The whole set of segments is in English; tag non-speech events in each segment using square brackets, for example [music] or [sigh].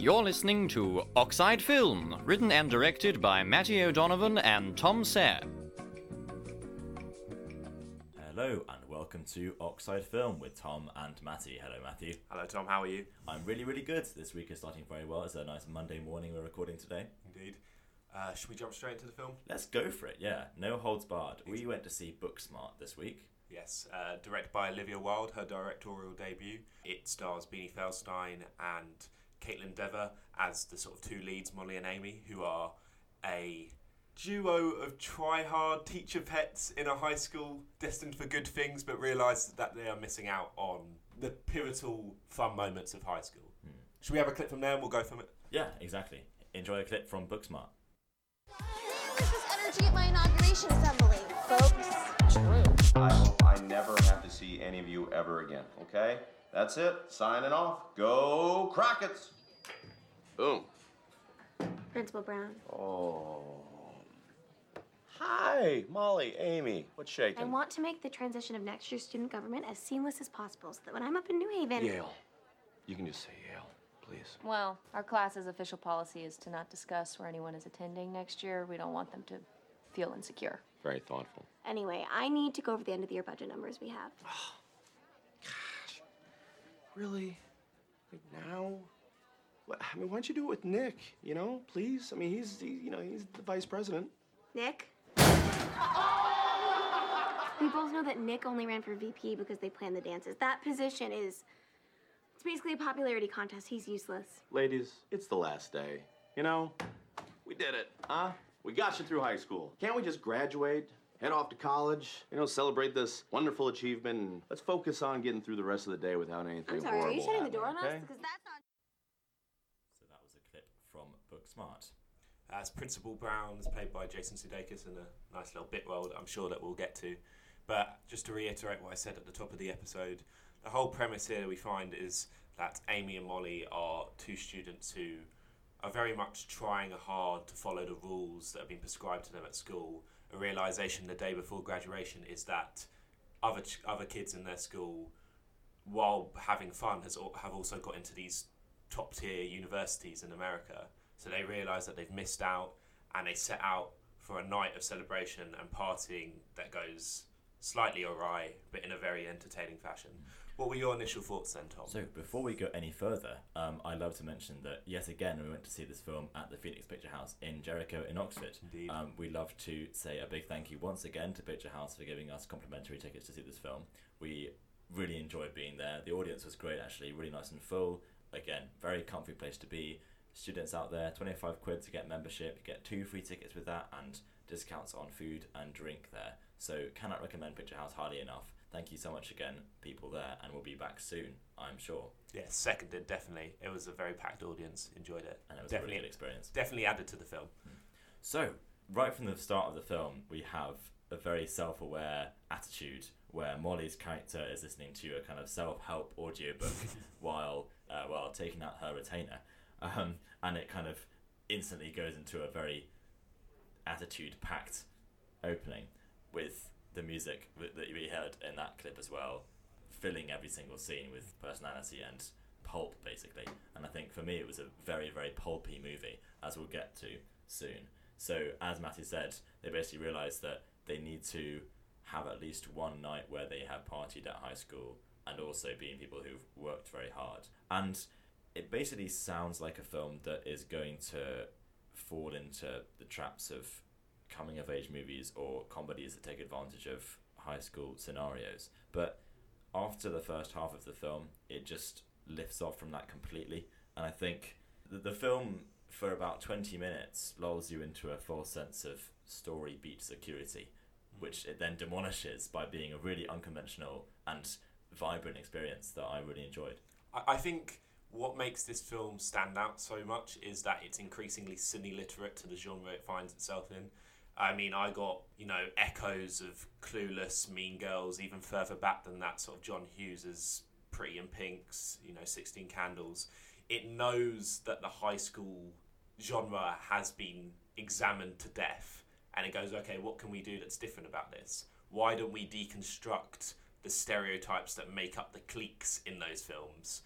You're listening to Oxide Film, written and directed by Matty O'Donovan and Tom Sayre. Hello and welcome to Oxide Film with Tom and Matty. Hello, Matthew. Hello, Tom. How are you? I'm really, really good. This week is starting very well. It's a nice Monday morning we're recording today. Indeed. Uh, should we jump straight into the film? Let's go for it, yeah. No holds barred. We went to see Booksmart this week. Yes, uh, directed by Olivia Wilde, her directorial debut. It stars Beanie Feldstein and Kaitlyn Dever as the sort of two leads, Molly and Amy, who are a duo of try-hard teacher pets in a high school destined for good things, but realise that they are missing out on the pivotal fun moments of high school. Hmm. Should we have a clip from there and we'll go from it? Yeah, exactly. Enjoy a clip from Booksmart. Where's this energy at my inauguration assembly, folks? I hope I never have to see any of you ever again, okay? That's it. Signing off. Go Crockett's. Boom. Principal Brown. Oh. Hi, Molly, Amy. What's shaking? I want to make the transition of next year's student government as seamless as possible so that when I'm up in New Haven. Yale. You can just say Yale, please. Well, our class's official policy is to not discuss where anyone is attending next year. We don't want them to feel insecure. Very thoughtful. Anyway, I need to go over the end of the year budget numbers we have. [sighs] Oh. Really? Like now? What, I mean, why don't you do it with Nick? You know, please. I mean, he's he, you know he's the vice president. Nick? We both know that Nick only ran for VP because they planned the dances. That position is. It's basically a popularity contest. He's useless. Ladies, it's the last day. You know, we did it, huh? We got you through high school. Can't we just graduate, head off to college, you know, celebrate this wonderful achievement, and let's focus on getting through the rest of the day without anything I'm sorry, are you shutting the door on happening, us? okay? Because that's not. So that was a clip from Booksmart. as Principal Brown is played by Jason Sudeikis in a nice little bit role that I'm sure that we'll get to. But just to reiterate what I said at the top of the episode, the whole premise here we find is that Amy and Molly are two students who are very much trying hard to follow the rules that have been prescribed to them at school. A realization the day before graduation is that other ch- other kids in their school, while having fun, has have also got into these top tier universities in America. So they realise that they've missed out, and they set out for a night of celebration and partying that goes slightly awry, but in a very entertaining fashion. What were your initial thoughts then, Tom? So before we go any further, um, I'd love to mention that yet again we went to see this film at the Phoenix Picture House in Jericho in Oxford. Indeed. Um, we'd love to say a big thank you once again to Picture House for giving us complimentary tickets to see this film. We really enjoyed being there. The audience was great actually, really nice and full. Again, very comfy place to be. Students out there, 25 quid to get membership. You get two free tickets with that and discounts on food and drink there. So cannot recommend Picture House highly enough. Thank you so much again, people there, and we'll be back soon, I'm sure. yeah, seconded definitely. It was a very packed audience. Enjoyed it. And it was a definitely really good experience. Definitely added to the film. So, right from the start of the film, we have a very self aware attitude where Molly's character is listening to a kind of self help audiobook [laughs] while, uh, while taking out her retainer. Um, and it kind of instantly goes into a very attitude packed opening with the music that we heard in that clip as well, filling every single scene with personality and pulp basically. And I think for me it was a very, very pulpy movie, as we'll get to soon. So as Matty said, they basically realised that they need to have at least one night where they have partied at high school and also being people who've worked very hard. And it basically sounds like a film that is going to fall into the traps of coming of age movies or comedies that take advantage of high school scenarios. But after the first half of the film, it just lifts off from that completely. And I think the, the film, for about 20 minutes, lulls you into a false sense of story beat security, which it then demolishes by being a really unconventional and vibrant experience that I really enjoyed. I, I think what makes this film stand out so much is that it's increasingly cine literate to the genre it finds itself in. I mean, I got you know echoes of Clueless, Mean Girls, even further back than that, sort of John Hughes's Pretty in Pinks, you know, Sixteen Candles. It knows that the high school genre has been examined to death, and it goes, okay, what can we do that's different about this? Why don't we deconstruct the stereotypes that make up the cliques in those films?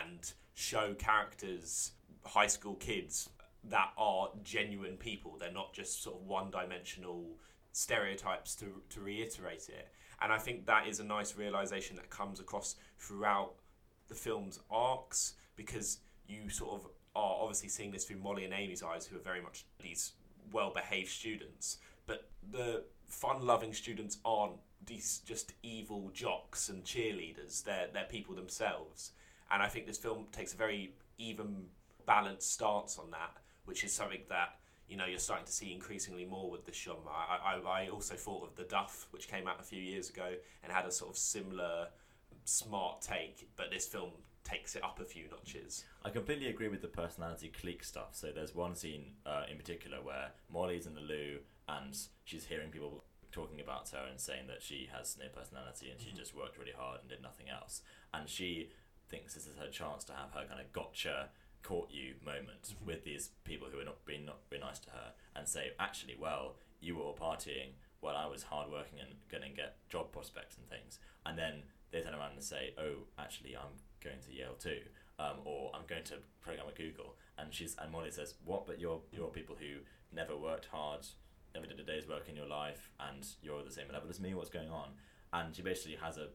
and show characters, high school kids that are genuine people. They're not just sort of one dimensional stereotypes to, to reiterate it. And I think that is a nice realization that comes across throughout the film's arcs because you sort of are obviously seeing this through Molly and Amy's eyes, who are very much these well behaved students. But the fun loving students aren't these just evil jocks and cheerleaders, they're, they're people themselves. And I think this film takes a very even, balanced stance on that, which is something that you know you're starting to see increasingly more with the genre. I, I, I also thought of The Duff, which came out a few years ago and had a sort of similar smart take, but this film takes it up a few notches. I completely agree with the personality clique stuff. So there's one scene uh, in particular where Molly's in the loo and she's hearing people talking about her and saying that she has no personality and she just worked really hard and did nothing else. And she thinks this is her chance to have her kind of gotcha caught you moment with these people who are not being not being nice to her and say actually well you were all partying while I was hardworking and going to get job prospects and things. And then they turn around and say oh actually I'm going to Yale too um, or I'm going to program at Google. And she's and Molly says what but you're you're people who never worked hard never did a day's work in your life and you're the same level as me what's going on? And she basically has a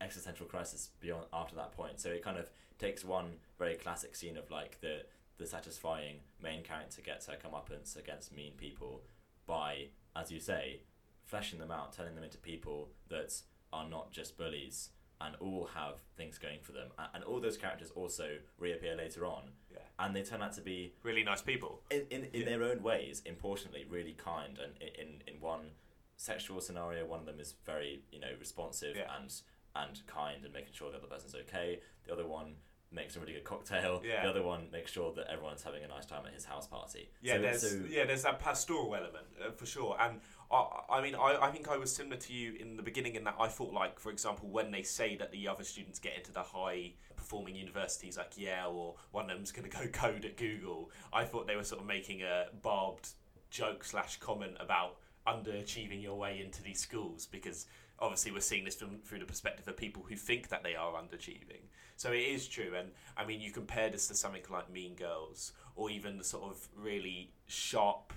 existential crisis beyond after that point. So it kind of takes one very classic scene of like the the satisfying main character gets her comeuppance against mean people by as you say fleshing them out turning them into people that are not just bullies and all have things going for them and all those characters also reappear later on Yeah. and they turn out to be Really nice people. in, in, in Yeah. their own ways, importantly, really kind. And in, in one sexual scenario, one of them is very, you know, responsive Yeah. and and kind and making sure the other person's okay. The other one makes a really good cocktail. Yeah. The other one makes sure that everyone's having a nice time at his house party. Yeah, So- there's so- yeah, there's that pastoral element uh, for sure. And I, I mean, I, I think I was similar to you in the beginning in that I thought like, for example, when they say that the other students get into the high performing universities like Yale or one of them's going to go [laughs] code at Google, I thought they were sort of making a barbed joke slash comment about underachieving your way into these schools because obviously we're seeing this from through the perspective of people who think that they are underachieving. So it is true, and I mean you compare this to something like Mean Girls or even the sort of really sharp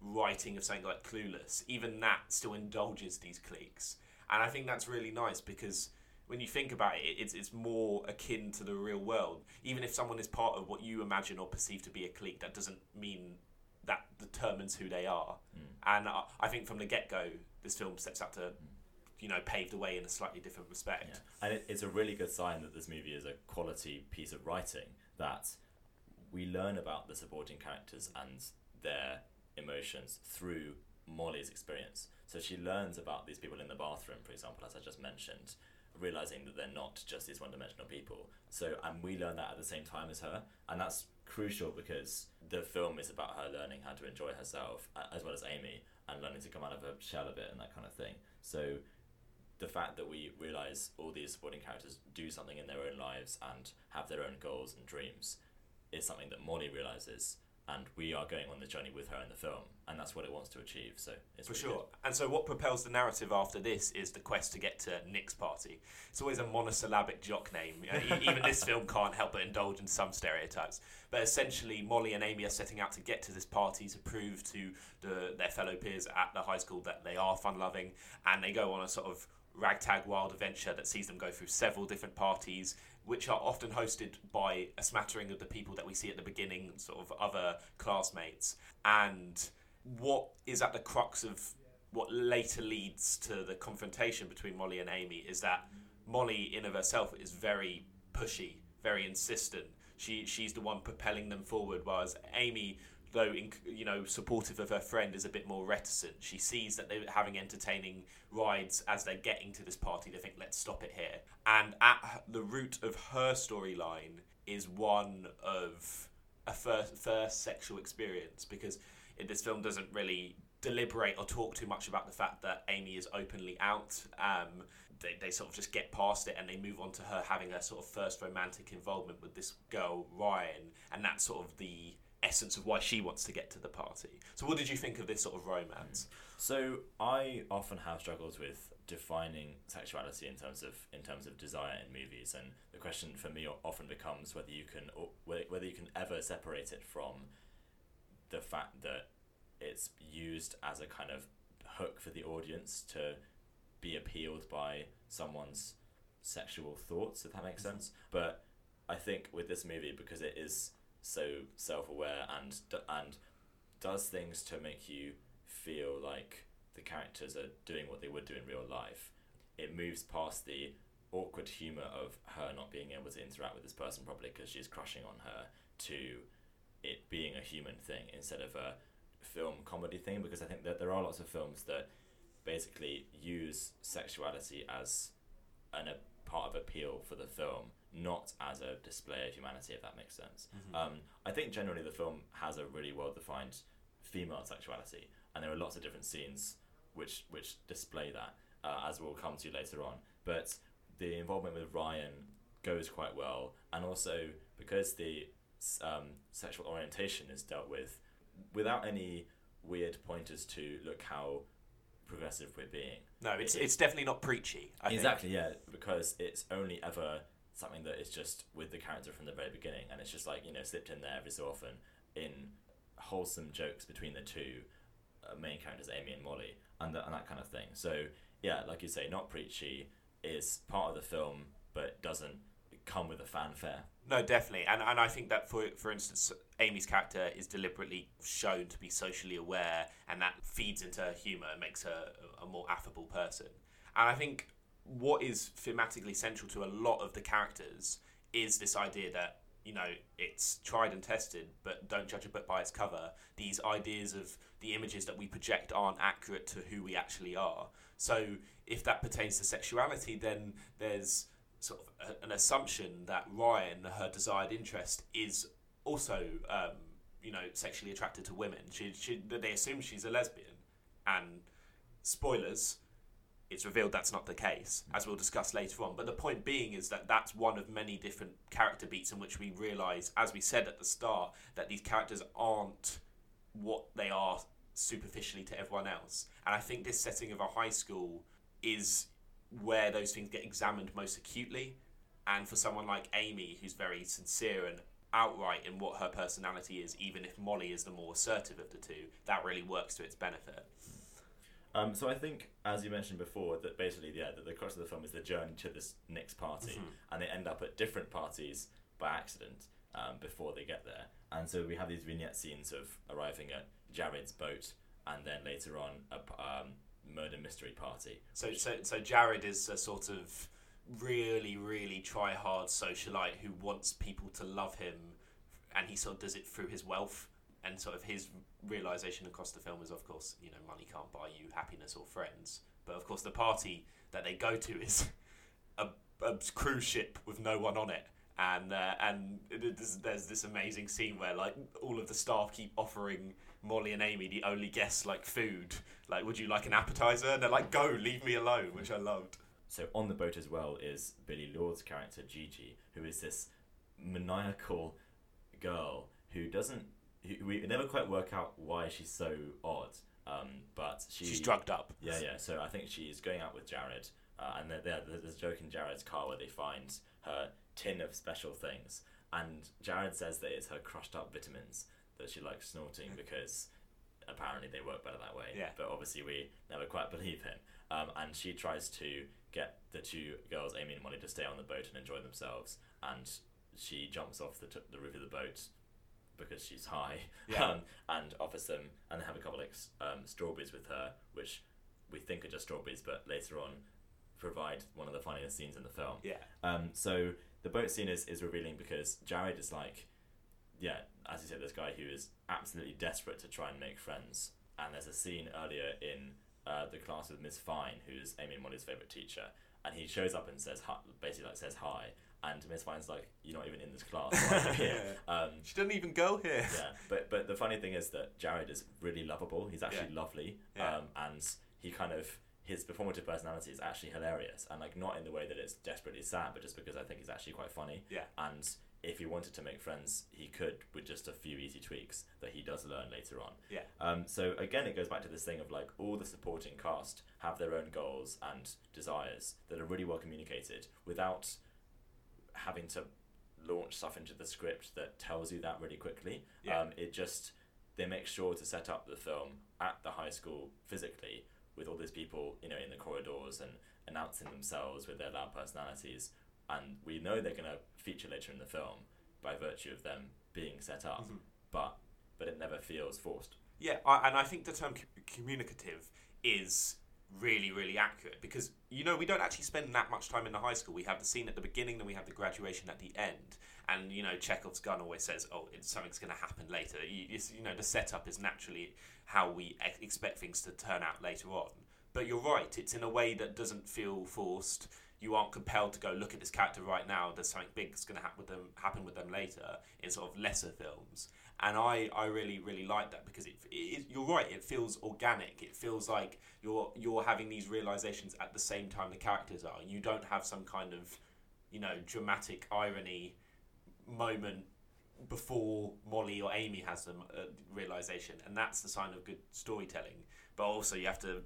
writing of something like Clueless. Even that still indulges these cliques, and I think that's really nice because when you think about it, it's, it's more akin to the real world. Even if someone is part of what you imagine or perceive to be a clique, that doesn't mean that determines who they are. Mm. And I, I think from the get go, this film sets out to, mm. You know, paved the way in a slightly different respect. Yeah. And it, it's a really good sign that this movie is a quality piece of writing that we learn about the supporting characters and their emotions through Molly's experience. So she learns about these people in the bathroom, for example, as I just mentioned, realizing that they're not just these one dimensional people. So, and we learn that at the same time as her. And that's crucial because the film is about her learning how to enjoy herself, as well as Amy, and learning to come out of her shell a bit and that kind of thing. So, the fact that we realize all these supporting characters do something in their own lives and have their own goals and dreams is something that Molly realizes, and we are going on the journey with her in the film, and that's what it wants to achieve. So it's For really sure. And so, what propels the narrative after this is the quest to get to Nick's party. It's always a monosyllabic jock name. Even this film can't help but indulge in some stereotypes. But essentially, Molly and Amy are setting out to get to this party to prove to the, their fellow peers at the high school that they are fun loving, and they go on a sort of ragtag wild adventure that sees them go through several different parties, which are often hosted by a smattering of the people that we see at the beginning, sort of other classmates. And what is at the crux of what later leads to the confrontation between Molly and Amy is that Molly, in of herself, is very pushy, very insistent. She she's the one propelling them forward, whereas Amy, though you know supportive of her friend, is a bit more reticent. She sees that they're having entertaining rides as they're getting to this party. They think, let's stop it here. And at the root of her storyline is one of a first, first sexual experience because this film doesn't really deliberate or talk too much about the fact that Amy is openly out. Um, they, they sort of just get past it and they move on to her having her sort of first romantic involvement with this girl Ryan, and that's sort of the essence of why she wants to get to the party. So, what did you think of this sort of romance? So I often have struggles with defining sexuality in terms of in terms of desire in movies, and the question for me often becomes whether you can or whether whether you can ever separate it from the fact that it's used as a kind of hook for the audience to be appealed by someone's sexual thoughts, if that makes mm-hmm. sense. But I think with this movie, because it is so self-aware and and does things to make you feel like the characters are doing what they would do in real life, it moves past the awkward humor of her not being able to interact with this person properly because she's crushing on her to it being a human thing instead of a film comedy thing because I think that there are lots of films that basically use sexuality as an, a part of appeal for the film, not as a display of humanity, if that makes sense. Um, I think generally the film has a really well defined female sexuality, and there are lots of different scenes which which display that, uh, as we'll come to later on. But the involvement with Ryan goes quite well, and also because the um, sexual orientation is dealt with without any weird pointers to look how progressive we're being. No, it's It- it's definitely not preachy. I think. exactly, yeah, because it's only ever something that is just with the character from the very beginning, and it's just like you know slipped in there every so often in wholesome jokes between the two uh, main characters, Amy and Molly, and, th- and that kind of thing. So yeah, like you say, not preachy is part of the film, but doesn't come with a fanfare. No, definitely, and and I think that for for instance, Amy's character is deliberately shown to be socially aware, and that feeds into her humour and makes her a more affable person. And I think what is thematically central to a lot of the characters is this idea that you know it's tried and tested, but don't judge a book by its cover. These ideas of the images that we project aren't accurate to who we actually are. So if that pertains to sexuality, then there's sort of a, an assumption that Ryan, her desired interest, is also, um, you know, sexually attracted to women. She, she, they assume she's a lesbian, and spoilers, it's revealed that's not the case, as we'll discuss later on. But the point being is that that's one of many different character beats in which we realise, as we said at the start, that these characters aren't what they are superficially to everyone else. And I think this setting of a high school is where those things get examined most acutely. And for someone like Amy, who's very sincere and outright in what her personality is, even if Molly is the more assertive of the two, that really works to its benefit. Um, so I think, as you mentioned before, that basically, yeah, that the crux of the film is the journey to this next party, and they end up at different parties by accident um, before they get there. And so we have these vignette scenes of arriving at Jared's boat, and then later on a um, murder mystery party. So, so, so Jared is a sort of really, really try hard socialite who wants people to love him, and he sort of does it through his wealth. And sort of his realization across the film is, of course, you know, money can't buy you happiness or friends. But of course, the party that they go to [laughs] is a, a cruise ship with no one on it. And uh, and there's this amazing scene where like all of the staff keep offering Molly and Amy the only guests like food. Like, would you like an appetizer? And they're like, go, leave me alone, which I loved. So on the boat as well is Billie Lourd's character Gigi, who is this maniacal girl who doesn't. We never quite work out why she's so odd. Um, but she, She's drugged up. Yeah, yeah. So I think she's going out with Jared, uh, and there, there, there's a joke in Jared's car where they find her tin of special things, and Jared says that it's her crushed up vitamins that she likes snorting [laughs] because apparently they work better that way. Yeah. But obviously we never quite [laughs] believe him. Um, and she tries to get the two girls, Amy and Molly, to stay on the boat and enjoy themselves, and she jumps off the, t- the roof of the boat because she's high Yeah. [laughs] um, and offers them and they have a couple of um, strawberries with her which we think are just strawberries but later on provide one of the funniest scenes in the film Yeah. um, so the boat scene is, is revealing because Jared is like yeah as you said this guy who is absolutely desperate to try and make friends and there's a scene earlier in uh, the class with Miss Fine who's Amy and Molly's favourite teacher and he shows up and says hi, basically like says hi and Miss Fine's like you're not even in this class why are you here um, She doesn't even go here. yeah, but but the funny thing is that Jared is really lovable. He's actually Yeah. lovely, Yeah. um, and he kind of his performative personality is actually hilarious, and like not in the way that it's desperately sad, but just because I think he's actually quite funny. Yeah. and if he wanted to make friends, he could with just a few easy tweaks that he does learn later on. Yeah. Um, so again, it goes back to this thing of like all the supporting cast have their own goals and desires that are really well communicated without having to launch stuff into the script that tells you that really quickly. Yeah. Um, it just they make sure to set up the film at the high school physically with all these people, you know, in the corridors and announcing themselves with their loud personalities, and we know they're going to feature later in the film by virtue of them being set up, Mm-hmm. but but it never feels forced. Yeah, I, and I think the term communicative is really, really accurate because you know we don't actually spend that much time in the high school. We have the scene at the beginning, then we have the graduation at the end, and you know Chekhov's gun always says, "Oh, something's going to happen later." You, you know the setup is naturally how we ex- expect things to turn out later on. But you're right; it's in a way that doesn't feel forced. You aren't compelled to go look at this character right now. There's something big that's going to happen with them happen with them later in sort of lesser films and I, I really really like that because it, it you're right it feels organic. It feels like you're you're having these realizations at the same time the characters are. You don't have some kind of you know dramatic irony moment before Molly or Amy has the uh, realization. And that's the sign of good storytelling. But also you have to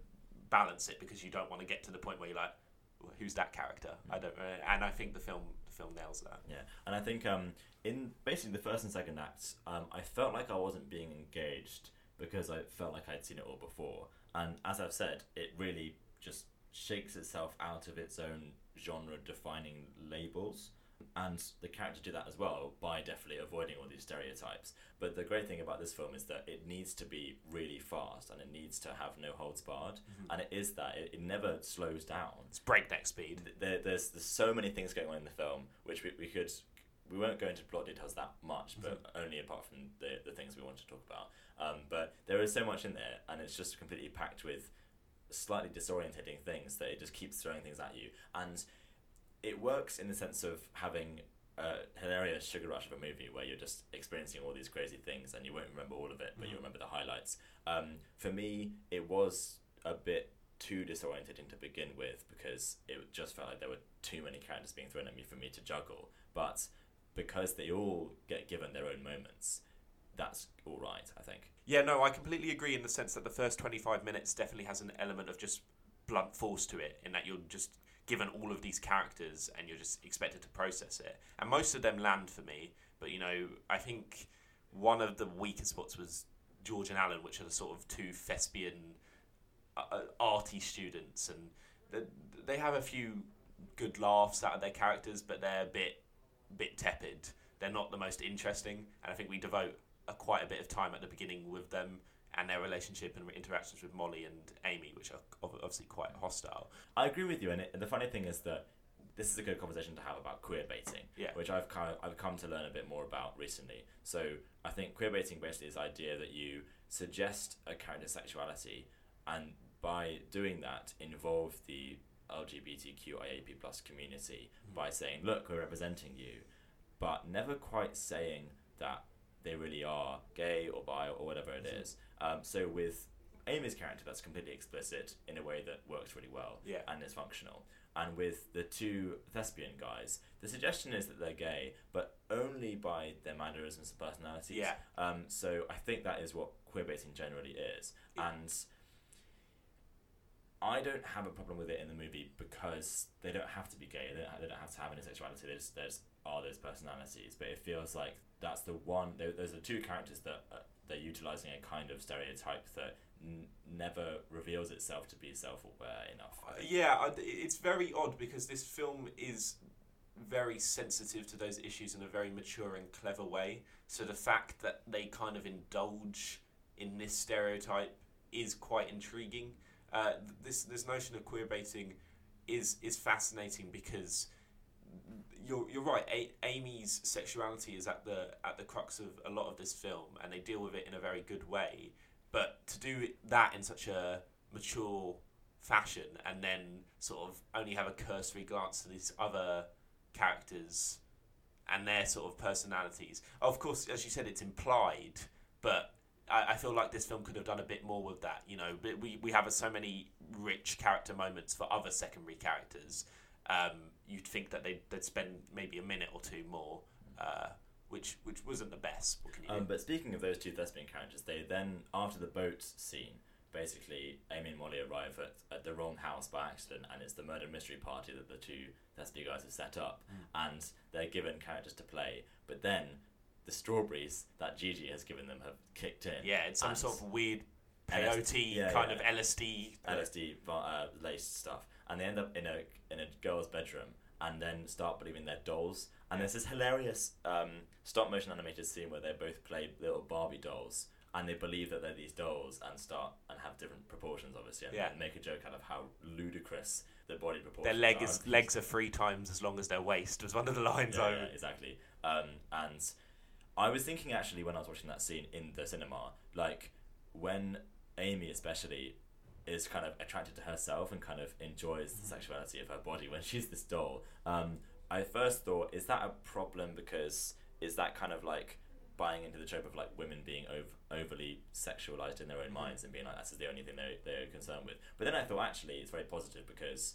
balance it because you don't want to get to the point where you're like "Well, who's that character? I don't uh, and I think the film the film nails that Yeah, and I think um, in basically the first and second acts, um, I felt like I wasn't being engaged because I felt like I'd seen it all before. And as I've said, it really just shakes itself out of its own genre-defining labels. And the character do that as well by definitely avoiding all these stereotypes. But the great thing about this film is that it needs to be really fast and it needs to have no holds barred. And it is that. It, it never slows down it's breakneck speed there, there's there's so many things going on in the film which we, we could we won't go into plot details that much but only apart from the, the things we want to talk about um, but there is so much in there and it's just completely packed with slightly disorientating things that it just keeps throwing things at you and it works in the sense of having a hilarious sugar rush of a movie where you're just experiencing all these crazy things and you won't remember all of it but you remember the highlights um, for me it was a bit too disorientating to begin with because it just felt like there were too many characters being thrown at me for me to juggle. But because they all get given their own moments, that's all right, I think. Yeah, no, I completely agree in the sense that the first 25 minutes definitely has an element of just blunt force to it, in that you're just given all of these characters and you're just expected to process it. And most of them land for me, but you know, I think one of the weaker spots was George and Alan, which are the sort of two thespian, uh, uh, arty students, and they, they have a few good laughs out of their characters, but they're a bit, bit tepid. They're not the most interesting, and I think we devote a, quite a bit of time at the beginning with them and their relationship and interactions with Molly and Amy, which are obviously quite hostile. I agree with you, and, it, and the funny thing is that this is a good conversation to have about queer baiting, Yeah. which I've kind of, I've come to learn a bit more about recently. So I think queer baiting basically is the idea that you suggest a character's sexuality, and by doing that, involve the LGBTQIAP plus community mm-hmm. by saying, "Look, we're representing you," but never quite saying that they really are gay or bi or whatever it mm-hmm. is. Um, so with Amy's character, that's completely explicit in a way that works really well Yeah. and is functional. And with the two thespian guys, the suggestion is that they're gay, but only by their mannerisms and personalities. Yeah. Um, so I think that is what queerbaiting generally is. And I don't have a problem with it in the movie because they don't have to be gay. They don't, they don't have to have any sexuality. They just, they just are those personalities. But it feels like that's the one. Those are two characters that uh, they're utilizing a kind of stereotype that n- never reveals itself to be self-aware enough. I. Yeah, I- it's very odd because this film is very sensitive to those issues in a very mature and clever way. So the fact that they kind of indulge in this stereotype is quite intriguing. Uh, this this notion of queer baiting is is fascinating because you're you're right. A- Amy's sexuality is at the at the crux of a lot of this film, and they deal with it in a very good way. But to do that in such a mature fashion, and then sort of only have a cursory glance to these other characters and their sort of personalities. Of course, as you said, it's implied, but I, I feel like this film could have done a bit more with that. You know, but we we have so many rich character moments for other secondary characters. Um, you'd think that they'd, they'd spend maybe a minute or two more uh, which which wasn't the best. What can you Um, but speaking of those two thespian characters, they then after the boat scene, basically Amy and Molly arrive at, at the wrong house by accident, and it's the murder mystery party that the two thespian guys have set up, and they're given characters to play. But then the strawberries that Gigi has given them have kicked in. Yeah, it's some sort of weird peyote yeah, kind yeah. of LSD. LSD uh, laced stuff, and they end up in a in a girl's bedroom, and then start believing they're dolls. And there's this hilarious um, stop motion animated scene where they both play little Barbie dolls, and they believe that they're these dolls, and start and have different proportions, obviously, and Yeah. make a joke out of how ludicrous the body Their proportions. leg are. legs are three times as long as their waist. Was one of the lines. Yeah, I yeah, exactly. Um, and I was thinking actually when I was watching that scene in the cinema, like when Amy especially is kind of attracted to herself and kind of enjoys the sexuality of her body when she's this doll. Um, I first thought, is that a problem because is that kind of like buying into the trope of like women being ov- overly sexualized in their own minds and being like that's the only thing they're, they're concerned with. But then I thought actually it's very positive because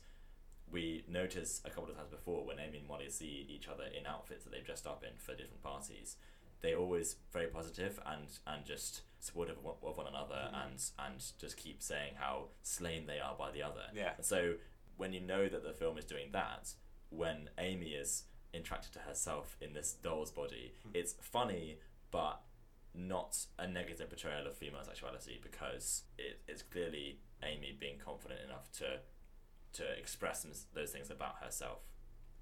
we noticed a couple of times before when Amy and Molly see each other in outfits that they've dressed up in for different parties, they're always very positive and and just supportive of one, another and and just keep saying how slain they are by the other. Yeah. And so when you know that the film is doing that, when Amy is attracted to herself in this doll's body, it's funny but not a negative portrayal of female sexuality because it, it's clearly Amy being confident enough to to express those things about herself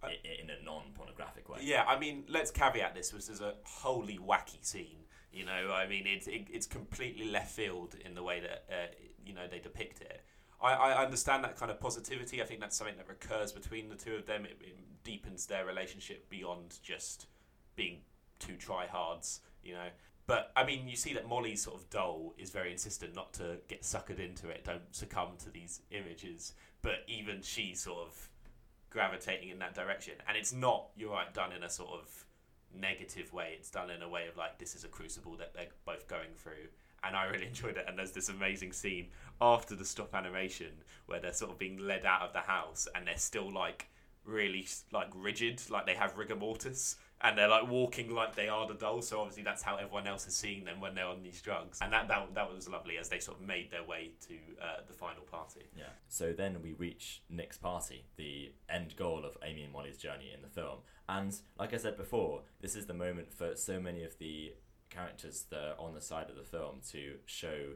Uh, i- in a non-pornographic way. Yeah, I mean, let's caveat this, This is a wholly wacky scene. You know, I mean, it's it, it's completely left field in the way that uh, you know they depict it. I, I understand that kind of positivity. I think that's something that recurs between the two of them. It, it deepens their relationship beyond just being two tryhards. You know, but I mean, you see that Molly's sort of doll is very insistent not to get suckered into it. Don't succumb to these images. But even she's sort of gravitating in that direction. And it's not, you're right, done in a sort of negative way. It's done in a way of like, this is a crucible that they're both going through. And I really [laughs] enjoyed it. And there's this amazing scene after the stop animation where they're sort of being led out of the house and they're still like really like rigid, like they have rigor mortis. And they're like walking like they are the dolls, so obviously that's how everyone else is seeing them when they're on these drugs, and that that, that was lovely as they sort of made their way to uh, the final party. Yeah. So then we reach Nick's party, the end goal of Amy and Molly's journey in the film. And like I said before, this is the moment for so many of the characters that are on the side of the film to show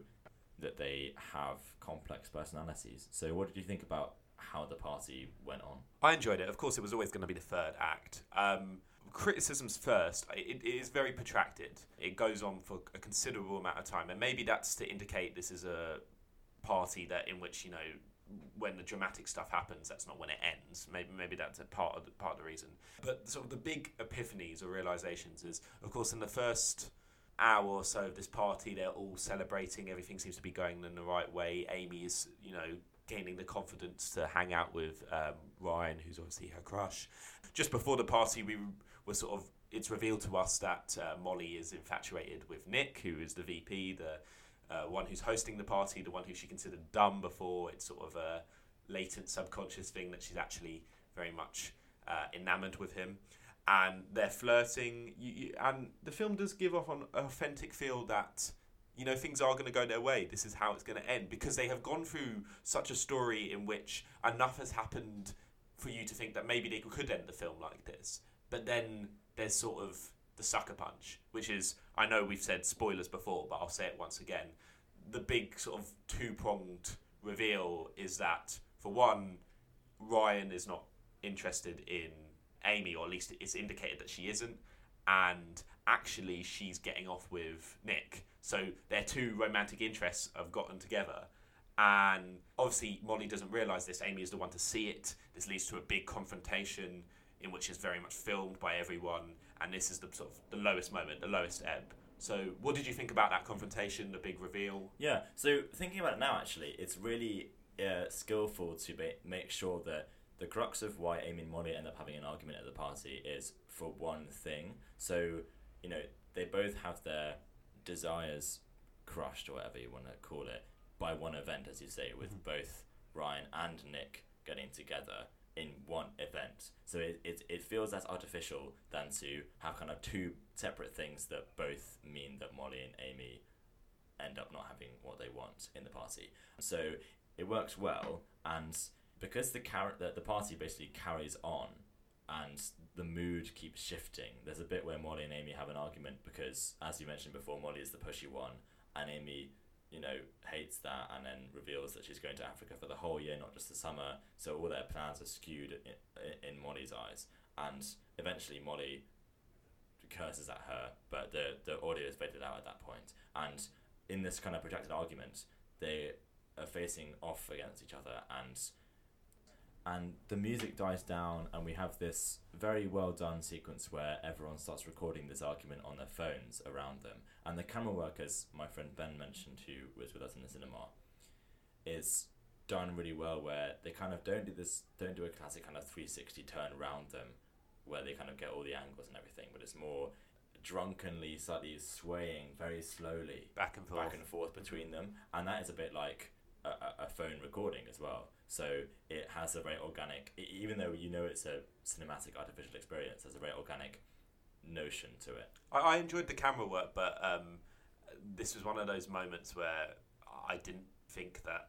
that they have complex personalities. So what did you think about how the party went on? I enjoyed it. Of course, it was always going to be the third act. Um, criticisms first. It, it is very protracted. It goes on for a considerable amount of time, and maybe that's to indicate this is a party that in which you know when the dramatic stuff happens, that's not when it ends. Maybe maybe that's a part of the, part of the reason. But sort of the big epiphanies or realizations is, of course, in the first hour or so of this party, they're all celebrating. Everything seems to be going in the right way. Amy is, you know, gaining the confidence to hang out with um, Ryan, who's obviously her crush. Just before the party, we were sort of. It's revealed to us that uh, Molly is infatuated with Nick, who is the VP, the uh, one who's hosting the party, the one who she considered dumb before. It's sort of a latent subconscious thing that she's actually very much uh, enamored with him. And they're flirting, you, you, and the film does give off an authentic feel that you know things are going to go their way. This is how it's going to end because they have gone through such a story in which enough has happened for you to think that maybe they could end the film like this. But then there's sort of the sucker punch, which is I know we've said spoilers before, but I'll say it once again. The big sort of two pronged reveal is that for one, Ryan is not interested in Amy, or at least it's indicated that she isn't, and actually she's getting off with Nick. So their two romantic interests have gotten together. And obviously, Molly doesn't realise this. Amy is the one to see it. This leads to a big confrontation in which is very much filmed by everyone. And this is the sort of the lowest moment, the lowest ebb. So, what did you think about that confrontation, the big reveal? Yeah. So thinking about it now, actually, it's really uh, skillful to ba- make sure that the crux of why Amy and Molly end up having an argument at the party is for one thing. So you know they both have their desires crushed or whatever you want to call it by one event, as you say, with both Ryan and Nick getting together in one event. So it, it, it feels less artificial than to have kind of two separate things that both mean that Molly and Amy end up not having what they want in the party. So it works well, and because the car- the, the party basically carries on and the mood keeps shifting. There's a bit where Molly and Amy have an argument because, as you mentioned before, Molly is the pushy one, and Amy, you know, hates that and then reveals that she's going to Africa for the whole year, not just the summer. So all their plans are skewed in, in Molly's eyes, and eventually Molly curses at her, but the the audio is faded out at that point. and in this kind of projected argument, they are facing off against each other and and the music dies down and we have this very well done sequence where everyone starts recording this argument on their phones around them. And the camera work as my friend ben mentioned who was with us in the cinema is done really well where they kind of don't do this don't do a classic kind of 360 turn around them where they kind of get all the angles and everything but it's more drunkenly slightly swaying very slowly back and forth. back and forth between them. And that is a bit like a, a phone recording as well so it has a very organic, even though you know it's a cinematic artificial experience, there's a very organic notion to it. I, I enjoyed the camera work, but um, this was one of those moments where I didn't think that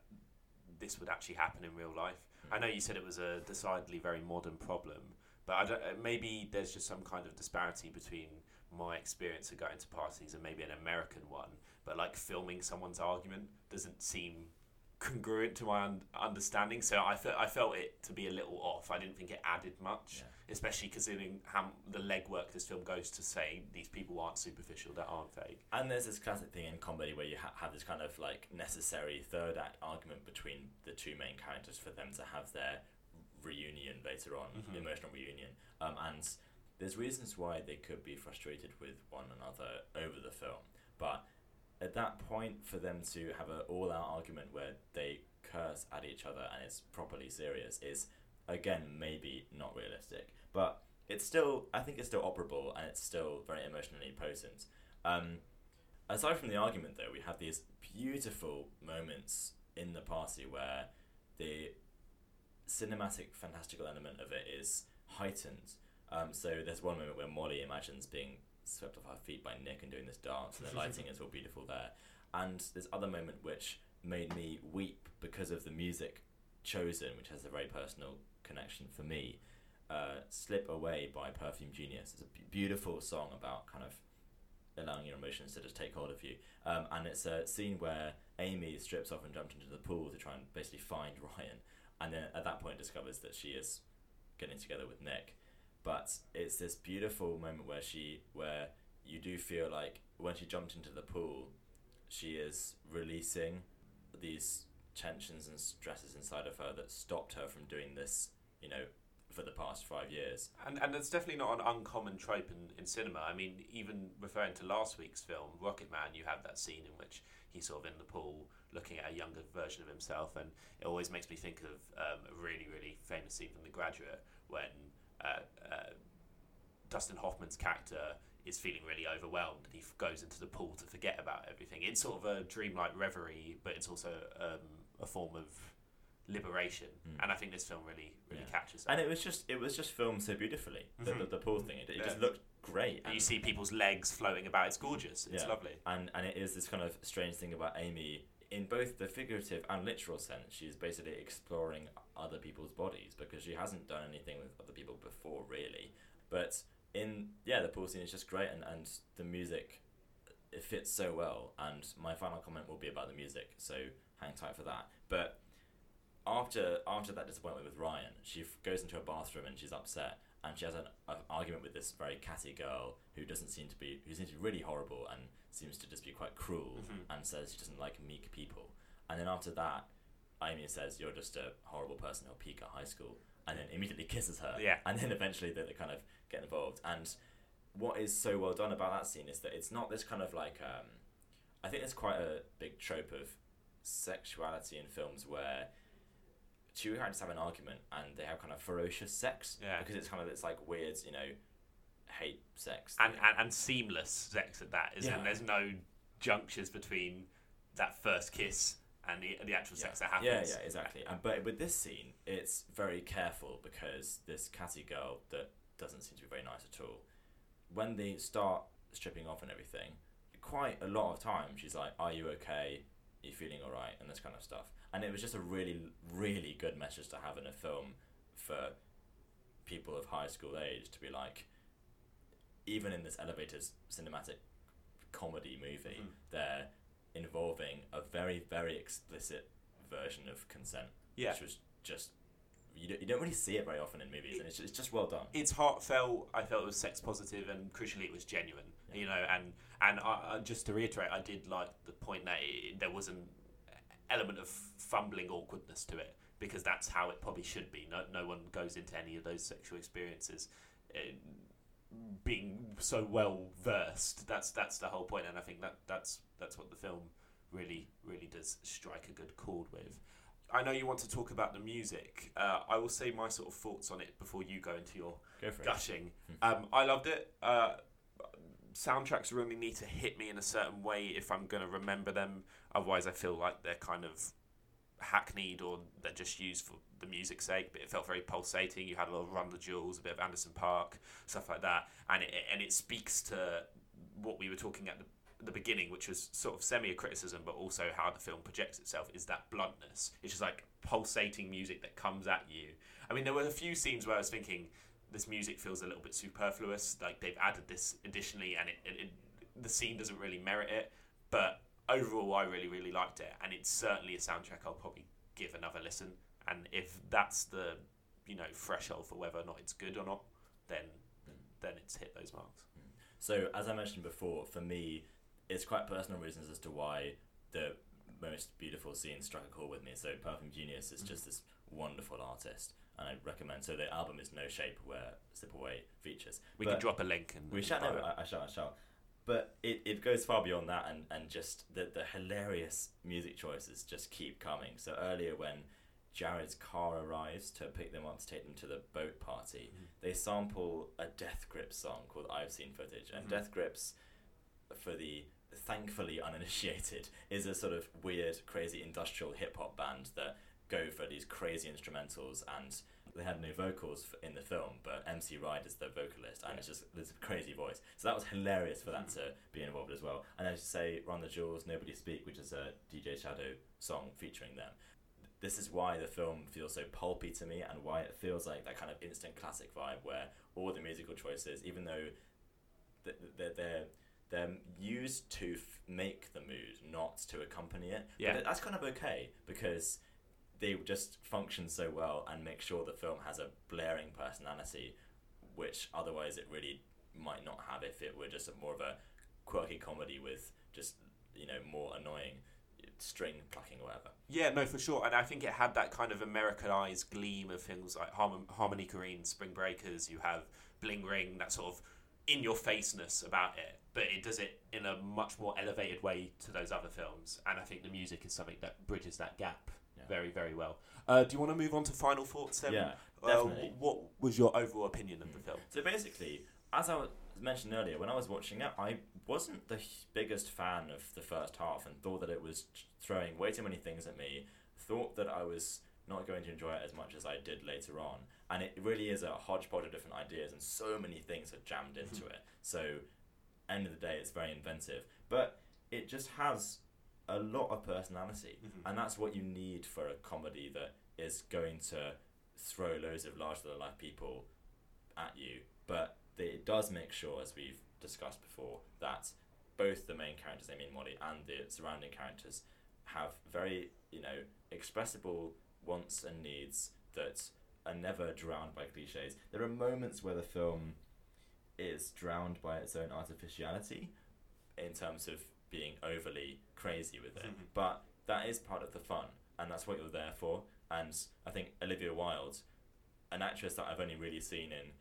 this would actually happen in real life. Mm. I know you said it was a decidedly very modern problem, but I don't, maybe there's just some kind of disparity between my experience of going to parties and maybe an American one. But like filming someone's argument doesn't seem congruent to my un- understanding. So I felt I felt it to be a little off. I didn't think it added much, yeah. especially considering how the legwork this film goes to say these people aren't superficial, that aren't fake. And there's this classic thing in comedy where you ha- have this kind of like necessary third act argument between the two main characters for them to have their reunion later on, mm-hmm. emotional reunion. Um, and there's reasons why they could be frustrated with one another over the film, but at that point for them to have an all out argument where they curse at each other and it's properly serious is again maybe not realistic. But it's still i think it's still operable and it's still very emotionally potent. Um, aside from the argument though we have these beautiful moments in the party where the cinematic fantastical element of it is heightened. Um, so there's one moment where molly imagines being swept off her feet by Nick and doing this dance, and the [laughs] lighting is all beautiful there. And this other moment which made me weep because of the music chosen, which has a very personal connection for me. Uh, Slip Away by Perfume Genius. It's a beautiful song about kind of allowing your emotions to just take hold of you. Um, and it's a scene where Amy strips off and jumps into the pool to try and basically find [laughs] Ryan. And then at that point discovers that she is getting together with Nick but it's this beautiful moment where she where you do feel like when she jumped into the pool she is releasing these tensions and stresses inside of her that stopped her from doing this you know for the past five years. And and it's definitely not an uncommon trope in, in cinema. I mean even referring to last week's film Rocketman you have that scene in which he's sort of in the pool looking at a younger version of himself and it always makes me think of um, a really really famous scene from the graduate when Dustin Hoffman's character is feeling really overwhelmed and he f- goes into the pool to forget about everything. It's sort of a dreamlike reverie, but it's also um, a form of liberation. Mm. And I think this film really, really yeah. captures that. And it was just, it was just filmed so beautifully. The, mm-hmm. the, the, pool thing, it, it yeah. just looked great. And you see people's legs floating about. It's gorgeous. It's yeah. lovely. And and it is this kind of strange thing about Amy in both the figurative and literal sense. She's basically exploring other people's bodies because she hasn't done anything with other people before, really. But in yeah, the pool scene is just great, and and the music it fits so well. And my final comment will be about the music, so hang tight for that. But after after that disappointment with Ryan, she f- goes into a bathroom and she's upset, and she has an, an, argument with this very catty girl who doesn't seem to be who seems to be really horrible and seems to just be quite cruel, mm-hmm. and says she doesn't like meek people. And then after that, Amy says you're just a horrible person who'll peak at high school, and then immediately [laughs] kisses her. Yeah. And then eventually they, they kind of get involved. And what is so well done about that scene is that it's not this kind of like um, I think there's quite a big trope of sexuality in films where two characters have an argument and they have kind of ferocious sex. Yeah. Because it's kind of it's like weird, you know, hate sex. And and, and seamless sex at that, isn't yeah. There's no junctures between that first kiss and the, the actual yeah. sex that happens. Yeah, yeah, exactly. And but with this scene, it's very careful because this catty girl that doesn't seem to be very nice at all. When they start stripping off and everything, quite a lot of time she's like, "Are you okay? Are you feeling all right?" and this kind of stuff. And it was just a really, really good message to have in a film for people of high school age to be like, even in this elevated cinematic comedy movie, Mhm. they're involving a very, very explicit version of consent, Yeah. which was just you don't, you don't really see it very often in movies, and it's just, it's just well done. it's heartfelt. I felt it was sex positive, and crucially, it was genuine. You know, and and I, I, just to reiterate, I did like the point that it, there was an element of fumbling awkwardness to it because that's how it probably should be. No, no one goes into any of those sexual experiences. Uh, being so well versed that's that's the whole point and i think that that's that's what the film really really does strike a good chord with i know you want to talk about the music uh, i will say my sort of thoughts on it before you go into your Go gushing. Um, I loved it. Uh, soundtracks really need to hit me in a certain way if I'm going to remember them. Otherwise, I feel like they're kind of hackneyed or they're just used for the music's sake. But it felt very pulsating. You had a lot of Run the Jewels, a bit of Anderson .Paak, stuff like that, and it and it speaks to what we were talking at the the beginning, which was sort of semi a criticism, but also how the film projects itself, is that bluntness. It's just like pulsating music that comes at you. I mean, there were a few scenes where I was thinking this music feels a little bit superfluous. Like they've added this additionally, and it, it, it the scene doesn't really merit it. But overall, I really really liked it, and it's certainly a soundtrack I'll probably give another listen. And if that's the you know threshold for whether or not it's good or not, then then it's hit those marks. So, as I mentioned before, for me, it's quite personal reasons as to why the most beautiful scene struck a chord with me. So, Perfume Genius is mm-hmm. just this wonderful artist, and I recommend. So, the album is No Shape, where Slip Away features. We But- can drop a link and We shall. No, I, I shall. I shall. But it, it goes far beyond that, and, and just the, the hilarious music choices just keep coming. So earlier, when Jared's car arrives to pick them up to take them to the boat party, they sample a Death Grips song called "I've Seen Footage," and Mhm. Death Grips, for the thankfully uninitiated, is a sort of weird, crazy industrial hip hop band that go for these crazy instrumentals and they had no vocals in the film, but MC Ride is the vocalist, and it's just this crazy voice. So that was hilarious for that mm. to be involved as well. And as you say, Run the Jewels, Nobody Speak, which is a DJ Shadow song featuring them. This is why the film feels so pulpy to me, and why it feels like that kind of instant classic vibe where all the musical choices, even though th- th- they're they're they're used to f- make the mood, not to accompany it. Yeah. But that's kind of okay because they just function so well and make sure the film has a blaring personality, which otherwise it really might not have if it were just a more of a quirky comedy with just you know more annoying string plucking or whatever. Yeah, no, for sure. And I think it had that kind of Americanized gleam of things like Harmon- Harmony Korine, Spring Breakers. You have Bling Ring, that sort of in your faceness about it, but it does it in a much more elevated way to those other films. And I think the music is something that bridges that gap. Very, very well. Uh, do you want to move on to final thoughts then? Yeah, Uh, definitely. what was your overall opinion of the film? So basically, as I mentioned earlier, when I was watching it, I wasn't the biggest fan of the first half and thought that it was throwing way too many things at me. Thought that I was not going to enjoy it as much as I did later on. And it really is a hodgepodge of different ideas, and so many things are jammed into [laughs] it. So, end of the day, it's very inventive. But it just has a lot of personality, Mhm. and that's what you need for a comedy that is going to throw loads of larger than life people at you, but it does make sure, as we've discussed before, that both the main characters, Amy and Molly, and the surrounding characters have very, you know, expressible wants and needs that are never drowned by cliches. There are moments where the film is drowned by its own artificiality in terms of being overly crazy with it, Mhm. but that is part of the fun, and that's what you're there for. And I think Olivia Wilde an actress that I've only really seen in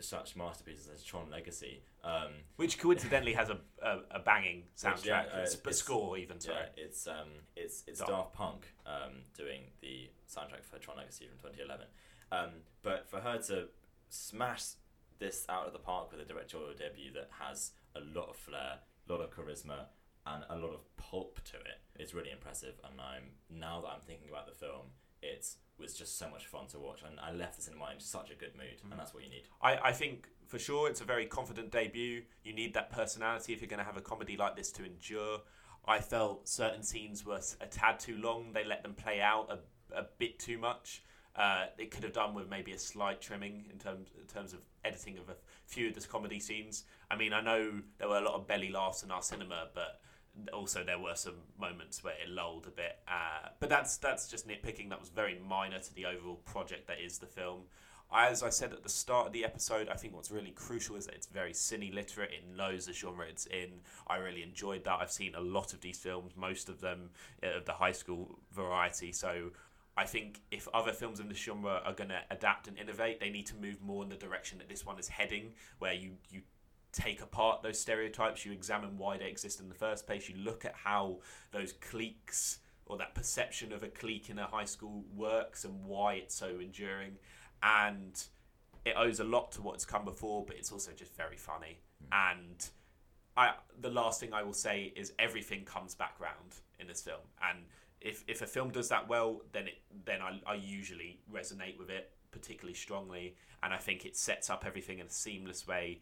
such masterpieces as Tron Legacy. Um, Which coincidentally has a, a, a banging soundtrack, yeah, uh, It's- a it's- score even, sorry. yeah, it's um, it's it's Daft. Daft Punk um, doing the soundtrack for Tron Legacy from 2011. Um, but for her to smash this out of the park with a directorial debut that has a lot of flair, a lot of charisma, and a lot of pulp to it. It's really impressive, and I'm now that I'm thinking about the film, it was just so much fun to watch, and I left the cinema in such a good mood, and that's what you need. I, I think for sure it's a very confident debut. You need that personality if you're going to have a comedy like this to endure. I felt certain scenes were a tad too long. They let them play out a, a bit too much. Uh, it could have done with maybe a slight trimming in terms in terms of editing of a few of the comedy scenes. I mean, I know there were a lot of belly laughs in our cinema, but also there were some moments where it lulled a bit. Uh, but that's that's just nitpicking. That was very minor to the overall project that is the film. As I said at the start of the episode, I think what's really crucial is that it's very cine literate. It knows the genre it's in. I really enjoyed that. I've seen a lot of these films, most of them uh, of the high school variety. So I think if other films in the genre are going to adapt and innovate, they need to move more in the direction that this one is heading, where you you take apart those stereotypes, you examine why they exist in the first place, you look at how those cliques or that perception of a clique in a high school works and why it's so enduring. And it owes a lot to what's come before, but it's also just very funny. Hmm. And I, the last thing I will say is everything comes back round in this film. And if, if a film does that well, then it then I, I usually resonate with it particularly strongly, and I think it sets up everything in a seamless way.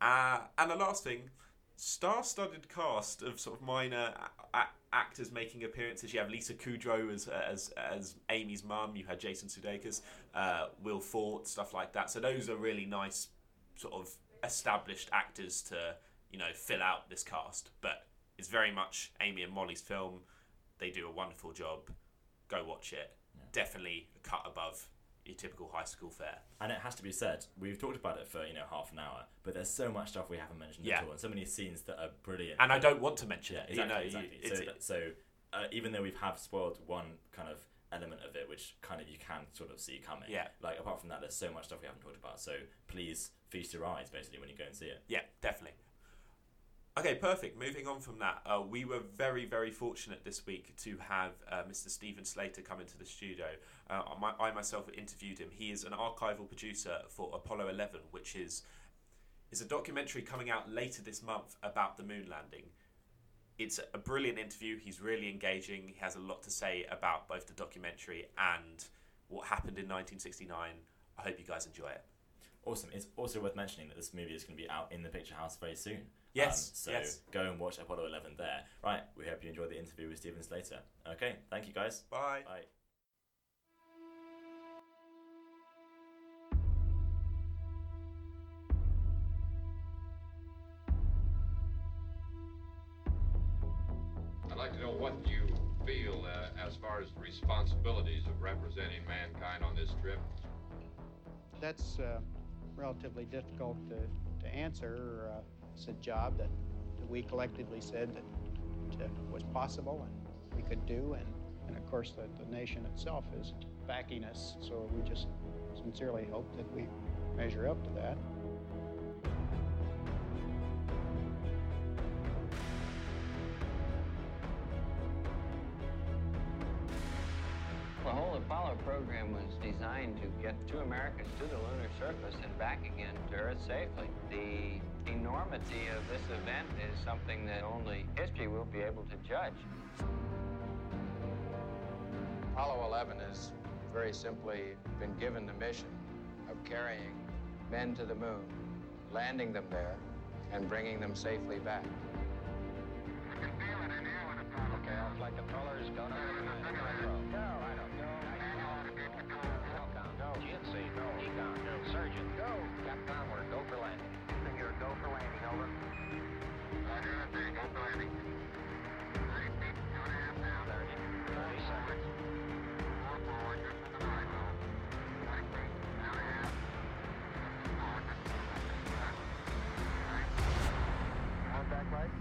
Uh, and the last thing, star-studded cast of sort of minor a- a- actors making appearances. You have Lisa Kudrow as as as Amy's mum. You had Jason Sudeikis, uh, Will Forte, stuff like that. So those are really nice, sort of established actors to you know fill out this cast. But it's very much Amy and Molly's film. They do a wonderful job. Go watch it. Definitely a cut above your typical high school fare. And it has to be said, we've talked about it for you know half an hour, but there's so much stuff we haven't mentioned Yeah. at all, and so many scenes that are brilliant. And I don't want to mention yeah, it. exactly, you know, exactly. it's- so, that, so uh, even though we've have spoiled one kind of element of it, which kind of you can sort of see coming. Yeah. Like apart from that, there's so much stuff we haven't talked about. So please feast your eyes basically when you go and see it. Yeah, definitely. Okay, perfect. Moving on from that, uh, we were very, very fortunate this week to have uh, Mr. Stephen Slater come into the studio. Uh, my, I myself interviewed him. He is an archival producer for Apollo 11, which is is a documentary coming out later this month about the moon landing. It's a brilliant interview. He's really engaging. He has a lot to say about both the documentary and what happened in 1969. I hope you guys enjoy it. Awesome. It's also worth mentioning that this movie is going to be out in the Picture House very soon. Yes, Um, so yes. go and watch Apollo 11 there. Right. We hope you enjoyed the interview with Stephen Slater. Okay. Thank you guys. Bye. Bye. I'd like to know what you feel uh, as far as the responsibilities of representing mankind on this trip. That's uh, relatively difficult to, to answer. Uh, it's a job that, we collectively said that was possible and we could do, and, and of course the, the nation itself is backing us. So we just sincerely hope that we measure up to that. The whole Apollo program was designed to get two Americans to the lunar surface and back again to Earth safely. The enormity of this event is something that only history will be able to judge. Apollo 11 has very simply been given the mission of carrying men to the moon, landing them there, and bringing them safely back. Okay, I'd like the colors going go for landing, over. Roger, go for landing. 30, 30 seconds. Contact light.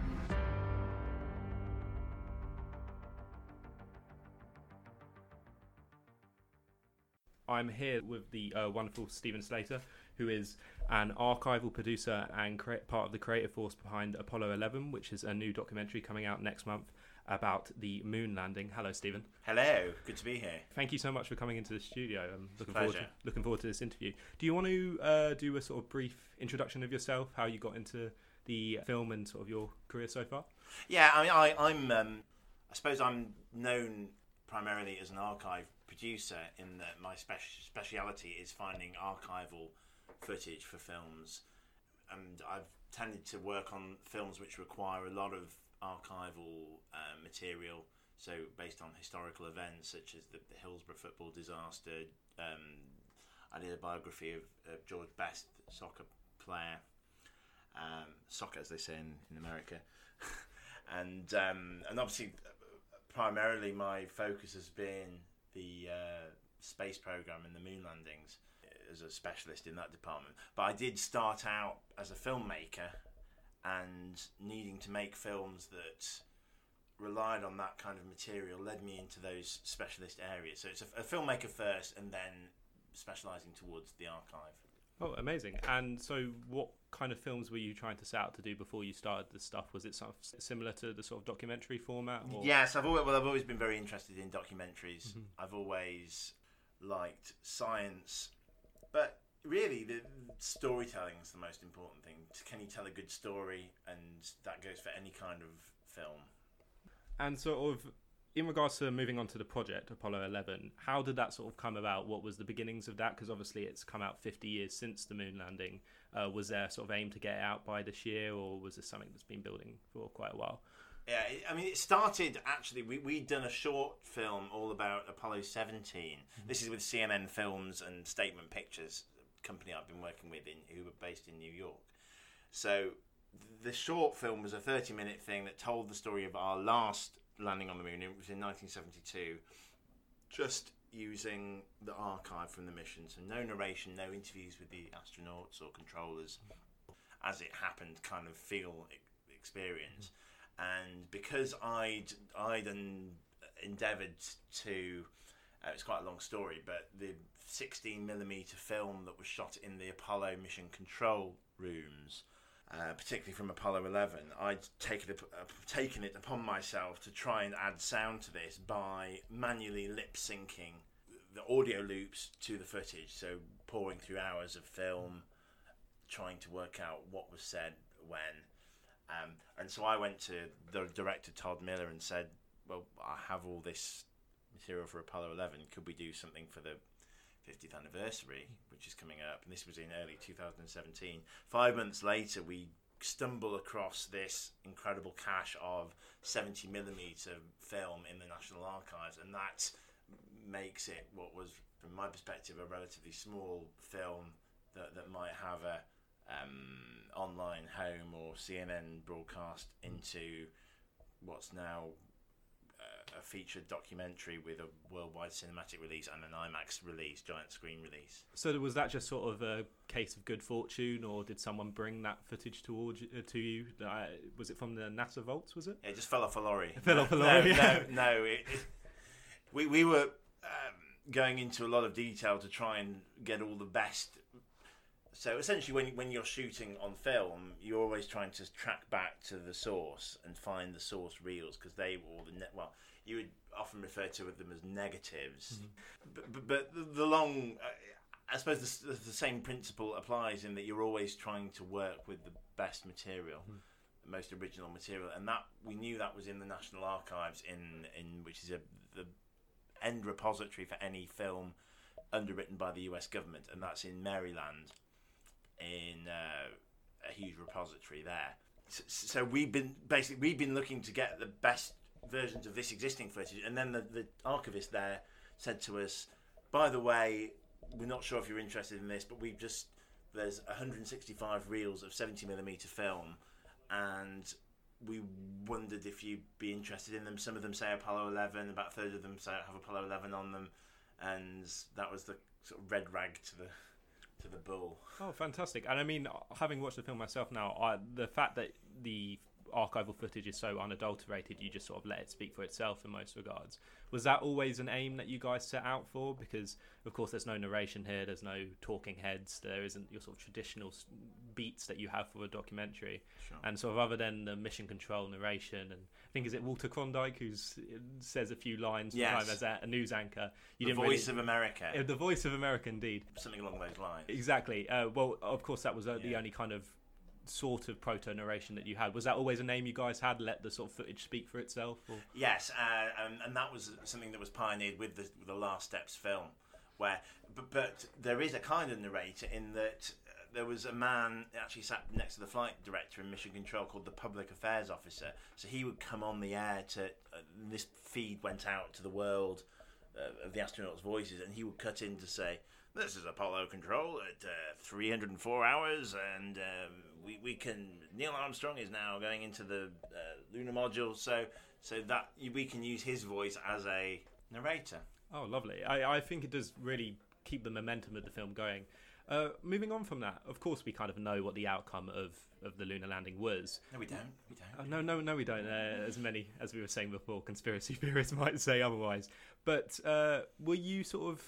I'm here with the uh, wonderful Stephen Slater, who is an archival producer and crea- part of the creative force behind Apollo 11, which is a new documentary coming out next month about the moon landing. Hello, Stephen. Hello, good to be here. Thank you so much for coming into the studio. I'm looking forward to, looking forward to this interview. Do you want to uh, do a sort of brief introduction of yourself, how you got into the film and sort of your career so far? Yeah, I mean, I, I'm. Um, I suppose I'm known primarily as an archive producer in that my speci- speciality is finding archival footage for films, and I've tended to work on films which require a lot of archival uh, material. So based on historical events such as the, the Hillsborough football disaster, um, I did a biography of, of George Best, soccer player, um, soccer as they say in, in America, [laughs] and um, and obviously primarily my focus has been the uh, space program and the moon landings as a specialist in that department. But I did start out as a filmmaker and needing to make films that relied on that kind of material led me into those specialist areas. So it's a, a filmmaker first and then specialising towards the archive. Oh, amazing! And so, what kind of films were you trying to set out to do before you started this stuff? Was it sort of similar to the sort of documentary format? Or? Yes, I've always well, I've always been very interested in documentaries. Mm-hmm. I've always liked science, but really, the storytelling is the most important thing. Can you tell a good story, and that goes for any kind of film. And sort of in regards to moving on to the project Apollo 11, how did that sort of come about? What was the beginnings of that? Because obviously it's come out 50 years since the moon landing. Uh, was there sort of aim to get it out by this year, or was this something that's been building for quite a while? Yeah, I mean, it started actually. We we'd done a short film all about Apollo 17. Mm-hmm. This is with CNN Films and Statement Pictures, company I've been working with in who were based in New York. So the short film was a 30 minute thing that told the story of our last landing on the moon. It was in 1972, just using the archive from the mission. So no narration, no interviews with the astronauts or controllers, as it happened, kind of feel experience. And because I'd I'd endeavoured to, uh, it's quite a long story, but the 16 millimeter film that was shot in the Apollo mission control rooms uh, particularly from Apollo 11, I'd taken it, uh, taken it upon myself to try and add sound to this by manually lip syncing the audio loops to the footage. So, pouring through hours of film, trying to work out what was said when. Um, and so I went to the director, Todd Miller, and said, Well, I have all this material for Apollo 11. Could we do something for the 50th anniversary, which is coming up, and this was in early 2017. Five months later, we stumble across this incredible cache of 70 millimeter film in the National Archives, and that makes it what was, from my perspective, a relatively small film that, that might have a um, online home or CNN broadcast into what's now a featured documentary with a worldwide cinematic release and an IMAX release, giant screen release. So was that just sort of a case of good fortune, or did someone bring that footage towards uh, to you? Uh, was it from the NASA vaults? Was it? It just fell off a lorry. It fell off a lorry. No, no, no. It, it, we we were um, going into a lot of detail to try and get all the best so essentially, when when you're shooting on film, you're always trying to track back to the source and find the source reels because they will the net. Well, you would often refer to them as negatives, mm-hmm. but, but, but the, the long. Uh, I suppose the, the, same principle applies in that you're always trying to work with the best material, mm. the most original material, and that we knew that was in the National Archives, in in which is a the end repository for any film underwritten by the U.S. government, and that's in Maryland in uh, a huge repository there. So, so, we've been basically we've been looking to get the best versions of this existing footage, and then the, the archivist there said to us, "By the way, we're not sure if you're interested in this, but we've just there's 165 reels of 70 millimeter film, and we wondered if you'd be interested in them. Some of them say Apollo 11, about a third of them say have Apollo 11 on them, and that was the sort of red rag to the to the bull. Oh, fantastic! And I mean, having watched the film myself now, I, the fact that the archival footage is so unadulterated, you just sort of let it speak for itself in most regards. Was that always an aim that you guys set out for? Because of course, there's no narration here, there's no talking heads, there isn't your sort of traditional beats that you have for a documentary. Sure. And sort of other than the mission control narration, and I think is it Walter Cronkite who says a few lines yes. as a, a, news anchor. You the voice really, of America. Uh, the voice of America, indeed. Something along those lines. Exactly. Uh, well, of course, that was uh, yeah. the only kind of sort of proto narration that you had? Was that always a name you guys had? Let the sort of footage speak for itself? Or? Yes, uh, and, and that was something that was pioneered with the, the Last Steps film, where but, but there is a kind of narrator in that uh, there was a man actually sat next to the flight director in Mission Control called the Public Affairs Officer. So he would come on the air to uh, this feed went out to the world uh, of the astronauts' voices, and he would cut in to say. This is Apollo Control at uh, 304 hours, and uh, we, we can. Neil Armstrong is now going into the uh, lunar module, so so that we can use his voice as a narrator. Oh, lovely. I, I think it does really keep the momentum of the film going. Uh, moving on from that, of course, we kind of know what the outcome of, of the lunar landing was. No, we don't. We don't. Uh, no, no, no, we don't. Uh, as many as we were saying before, conspiracy [laughs] theorists might say otherwise. But uh, were you sort of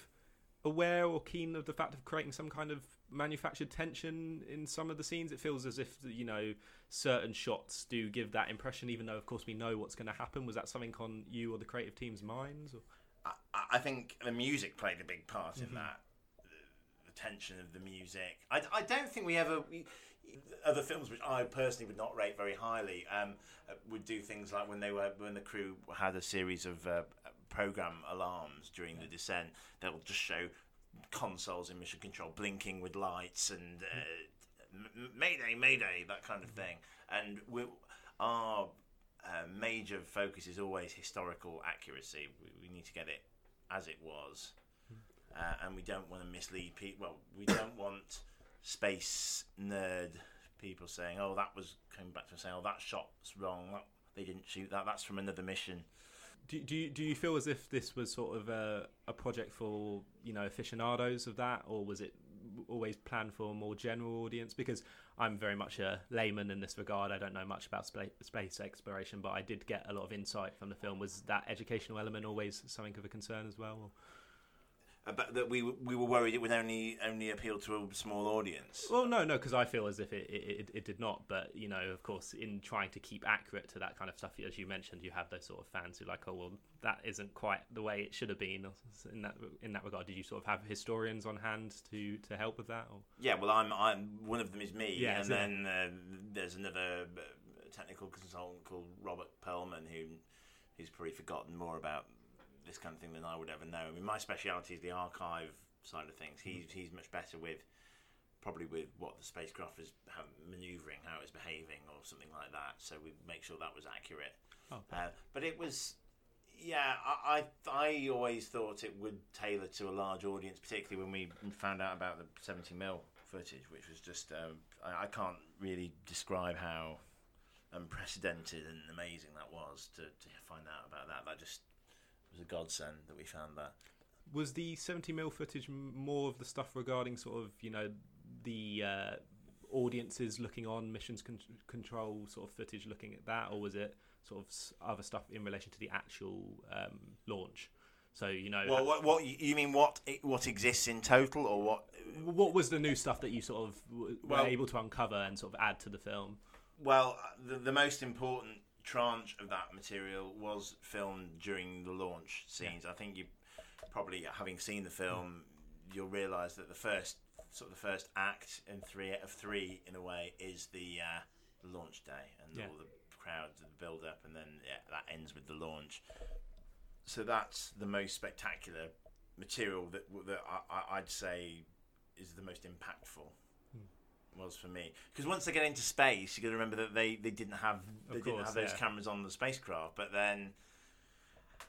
aware or keen of the fact of creating some kind of manufactured tension in some of the scenes? It feels as if you know certain shots do give that impression, even though, of course, we know what's going to happen. Was that something on you or the creative team's minds? Or? I, I think the music played a big part in that. The, the tension of the music. I, I don't think we ever. We, other films, which I personally would not rate very highly, um, would do things like when they were when the crew had a series of uh, program alarms during the descent. They'll just show consoles in mission control blinking with lights and uh, Mayday, Mayday, that kind of thing. And we, our uh, major focus is always historical accuracy. We, we need to get it as it was, uh, and we don't want to mislead people. Well, we don't want space nerd people saying, "Oh, that was coming back to saying, oh, that shot's wrong. That, they didn't shoot that. That's from another mission." Do, do, you, do you feel as if this was sort of a, a project for you know aficionados of that, or was it always planned for a more general audience? Because I'm very much a layman in this regard. I don't know much about space, space exploration, but I did get a lot of insight from the film. Was that educational element always something of a concern as well? Or? But that we we were worried it would only only appeal to a small audience. Well, no, no, because I feel as if it, it, it, did not. But you know, of course, in trying to keep accurate to that kind of stuff, as you mentioned, you have those sort of fans who like, oh, well, that isn't quite the way it should have been. In that in that regard, did you sort of have historians on hand to, to help with that? Or? Yeah, well, I'm I'm one of them is me, yeah, and then uh, there's another uh, technical consultant called Robert Pearlman who who's probably forgotten more about this kind of thing than I would ever know. I mean, my speciality is the archive side of things. He's he's much better with probably with what the spacecraft how, maneuvering, how it was behaving, or something like that. So we make sure that was accurate. Uh, but it was, yeah, I, I I always thought it would tailor to a large audience, particularly when we found out about the 70 mil footage, which was just um, I, I can't really describe how unprecedented and amazing that was to, to find out about that. That just was a godsend that we found that. Was the 70 mil footage more of the stuff regarding sort of you know the uh, audiences looking on missions con- control sort of footage looking at that, or was it sort of other stuff in relation to the actual um, launch? So you know, well, what, what you mean? What what exists in total, or what? What was the new stuff that you sort of were well, able to uncover and sort of add to the film? Well, the, the most important tranche of that material was filmed during the launch scenes. Yeah. I think you probably, having seen the film, you'll realise that the first sort of the first act in three of three in a way is the, uh, launch day and yeah. all the crowds and the build up, and then yeah, that ends with the launch. So that's the most spectacular material that that I, I'd say is the most impactful was for me because once they get into space, you got to remember that they, they didn't have they course, didn't have those yeah. cameras on the spacecraft, but then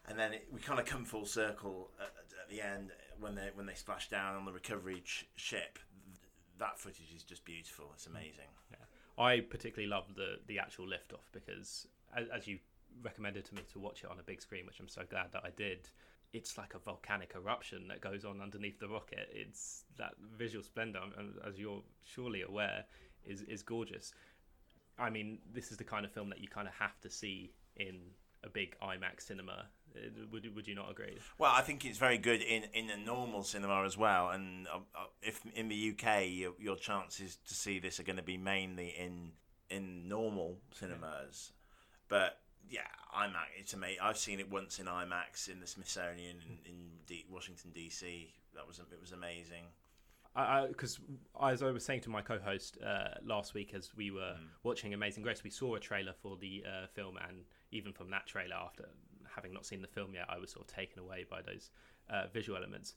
and then it, we kind of come full circle at, at, the end when they when they splash down on the recovery ch- ship. That footage is just beautiful. It's amazing. Yeah. I particularly love the the actual liftoff because as, as you recommended to me to watch it on a big screen, which I'm so glad that I did it's like a volcanic eruption that goes on underneath the rocket. It's that visual splendor, as you're surely aware, is is gorgeous. I mean, this is the kind of film that you kind of have to see in a big IMAX cinema. Would would you not agree? Well, I think it's very good in, in a normal cinema as well. And uh, uh if in the UK your, your, chances to see this are going to be mainly in in normal cinemas, but yeah, IMAX. It's amazing. I've seen it once in IMAX in the Smithsonian in, in D- Washington DC. That was it was amazing. because as I was saying to my co-host uh, last week, as we were Mm. watching Amazing Grace, we saw a trailer for the uh, film, and even from that trailer, after having not seen the film yet, I was sort of taken away by those uh, visual elements.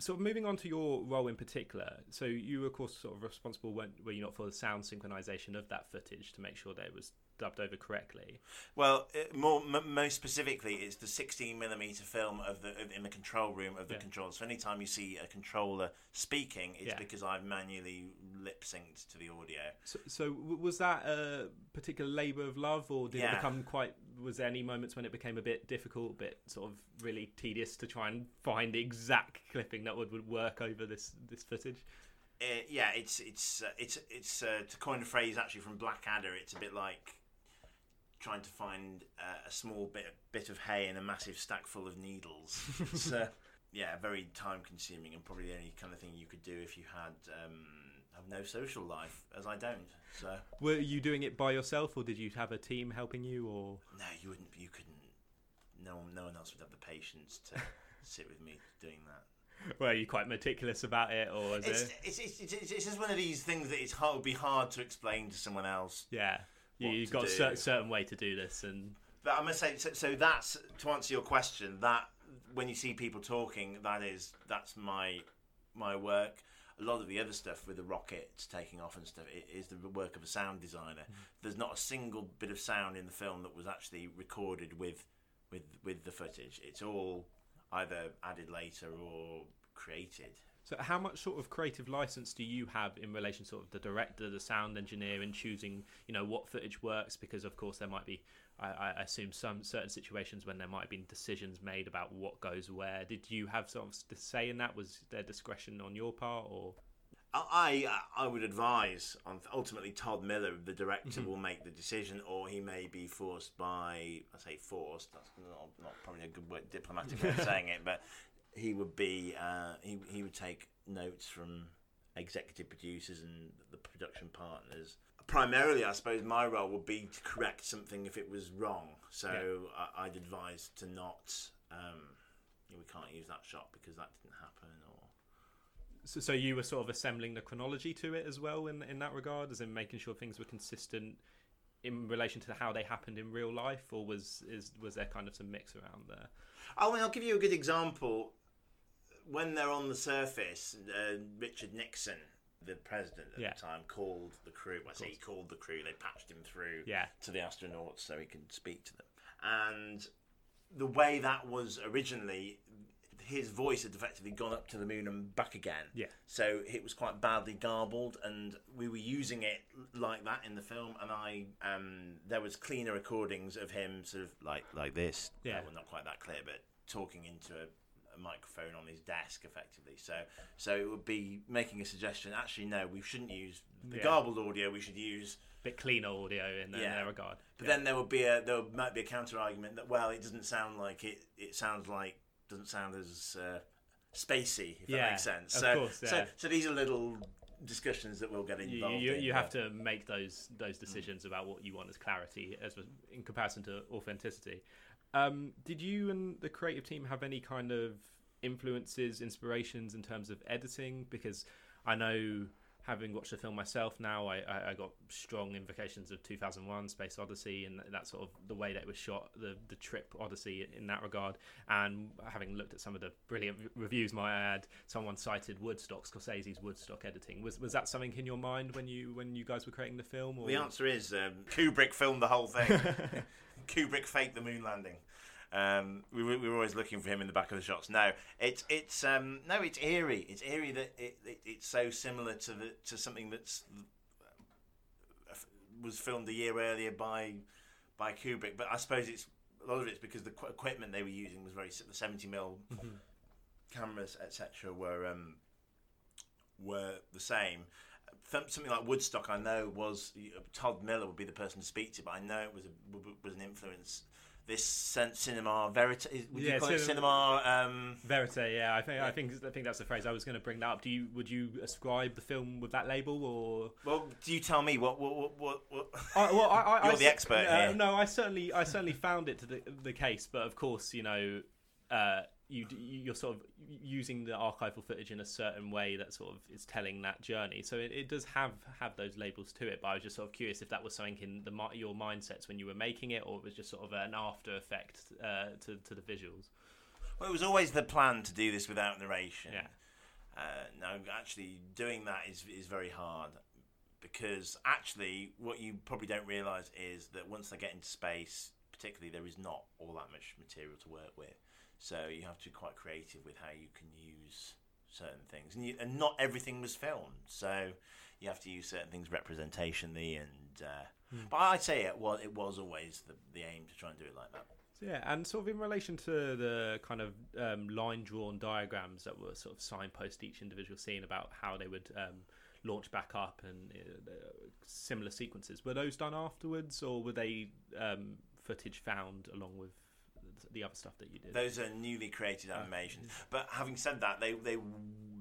So moving on to your role in particular, so you were of course sort of responsible, were you not, for the sound synchronization of that footage to make sure that it was dubbed over correctly? Well, uh, more m- most specifically, it's the 16 millimeter film of the of, in the control room of the Yeah. controller. So anytime you see a controller speaking, it's Yeah. because I've manually lip synced to the audio. So, so w- was that a particular labour of love, or did it become quite? Was there any moments when it became a bit difficult, a bit sort of really tedious to try and find the exact clipping that would, would work over this this footage? Uh, yeah, it's it's uh, it's it's uh, to coin a phrase actually from Blackadder. It's a bit like trying to find uh, a small bit bit of hay in a massive stack full of needles. [laughs] uh, yeah, very time consuming and probably the only kind of thing you could do if you had um, have no social life, as I don't. So Were you doing it by yourself, or did you have a team helping you, or? no, you wouldn't. You couldn't. No one, no one else would have the patience to [laughs] sit with me doing that. Were you quite meticulous about it, or is It's, it? it's, it's, it's, it's just one of these things that it's hard, would be hard to explain to someone else. Yeah, you, you've got a do. certain way to do this, and But I must say, so, so that's to answer your question. That when you see people talking, that is that's my my work. A lot of the other stuff with the rockets taking off and stuff is the work of a sound designer. Mm-hmm. There's not a single bit of sound in the film that was actually recorded with with with the footage. It's all either added later or created. So, how much sort of creative license do you have in relation, sort of the director, the sound engineer, in choosing, you know, what footage works? Because of course there might be, I, I assume, some certain situations when there might have been decisions made about what goes where. Did you have sort of to say in that? Was there discretion on your part, or? I I would advise on ultimately Todd Miller, the director, Mhm. will make the decision, or he may be forced by I say forced. That's not, not probably a good word, diplomatic way of [laughs] saying it, but he would be uh, he he would take notes from executive producers and the production partners. Primarily, I suppose my role would be to correct something if it was wrong. So I, I'd advise to not. Um, we can't use that shot because that didn't happen, or So, so you were sort of assembling the chronology to it as well in in that regard, as in making sure things were consistent in relation to how they happened in real life, or was is was there kind of some mix around there? I mean, I'll give you a good example. When they're on the surface, uh, Richard Nixon, the president at Yeah. the time, called the crew. I say he called the crew. They patched him through Yeah. to the astronauts so he could speak to them. And the way that was originally, his voice had effectively gone up to the moon and back again. Yeah. So it was quite badly garbled, and we were using it like that in the film. And I, um, there was cleaner recordings of him sort of like like this. Yeah. Well, not quite that clear, but talking into a, a microphone on his desk, effectively. So so it would be making a suggestion. Actually, no, we shouldn't use the Yeah. garbled audio. We should use a bit cleaner audio in, in Yeah. their regard. but Yeah. then there would be a there might be a counter argument that well, it doesn't sound like it. It sounds like doesn't sound as uh, spacey. If that makes sense. so, course, so so these are little discussions that we'll get you, involved you, in. you have to make those those decisions about what you want as clarity as in comparison to authenticity. Um, did you and the creative team have any kind of influences, inspirations in terms of editing? Because I know, having watched the film myself now, I, I, I got strong invocations of 2001: Space Odyssey, and that sort of the way that it was shot, the the trip Odyssey in that regard. And having looked at some of the brilliant reviews, my ad, someone cited Woodstock, Scorsese's Woodstock editing. Was was that something in your mind when you when you guys were creating the film? Or The answer is um, Kubrick filmed the whole thing. [laughs] Kubrick faked the moon landing. Um, we, were, we were always looking for him in the back of the shots. No, it's it's um, no, it's eerie. It's eerie that it, it, it's so similar to the to something that's uh, was filmed a year earlier by by Kubrick. But I suppose it's a lot of it's because the qu- equipment they were using was very the seventy mil cameras, etc., were um, were the same. Something like Woodstock, I know was Todd Miller would be the person to speak to, but I know it was a, was an influence. This cin- cinema verite, would you call it cinema? Um, Verite, yeah, I think I think I think that's the phrase I was going to bring that up. Do you would you ascribe the film with that label or? well, do you tell me what what what? what? I, well, I, I, [laughs] You're I the expert uh, here. No, I certainly I certainly found it to the the case, but of course, you know, uh, you you're sort of using the archival footage in a certain way that sort of is telling that journey. So it, it does have have those labels to it. But I was just sort of curious if that was something in the your mindsets when you were making it, or it was just sort of an after effect uh, to to the visuals. Well, it was always the plan to do this without narration. Yeah. Uh, no, actually, doing that is is very hard because actually, what you probably don't realise is that once they get into space, particularly, there is not all that much material to work with. So you have to be quite creative with how you can use certain things, and, you, and not everything was filmed. So you have to use certain things representationally, and uh, Hmm. but I'd say it was it was always the, the aim to try and do it like that. So, yeah, and sort of in relation to the kind of um, line drawn diagrams that were sort of signpost each individual scene about how they would um, launch back up and uh, similar sequences, were those done afterwards, or were they um, footage found along with the other stuff that you did? Those are newly created Ah, animations. But having said that, they they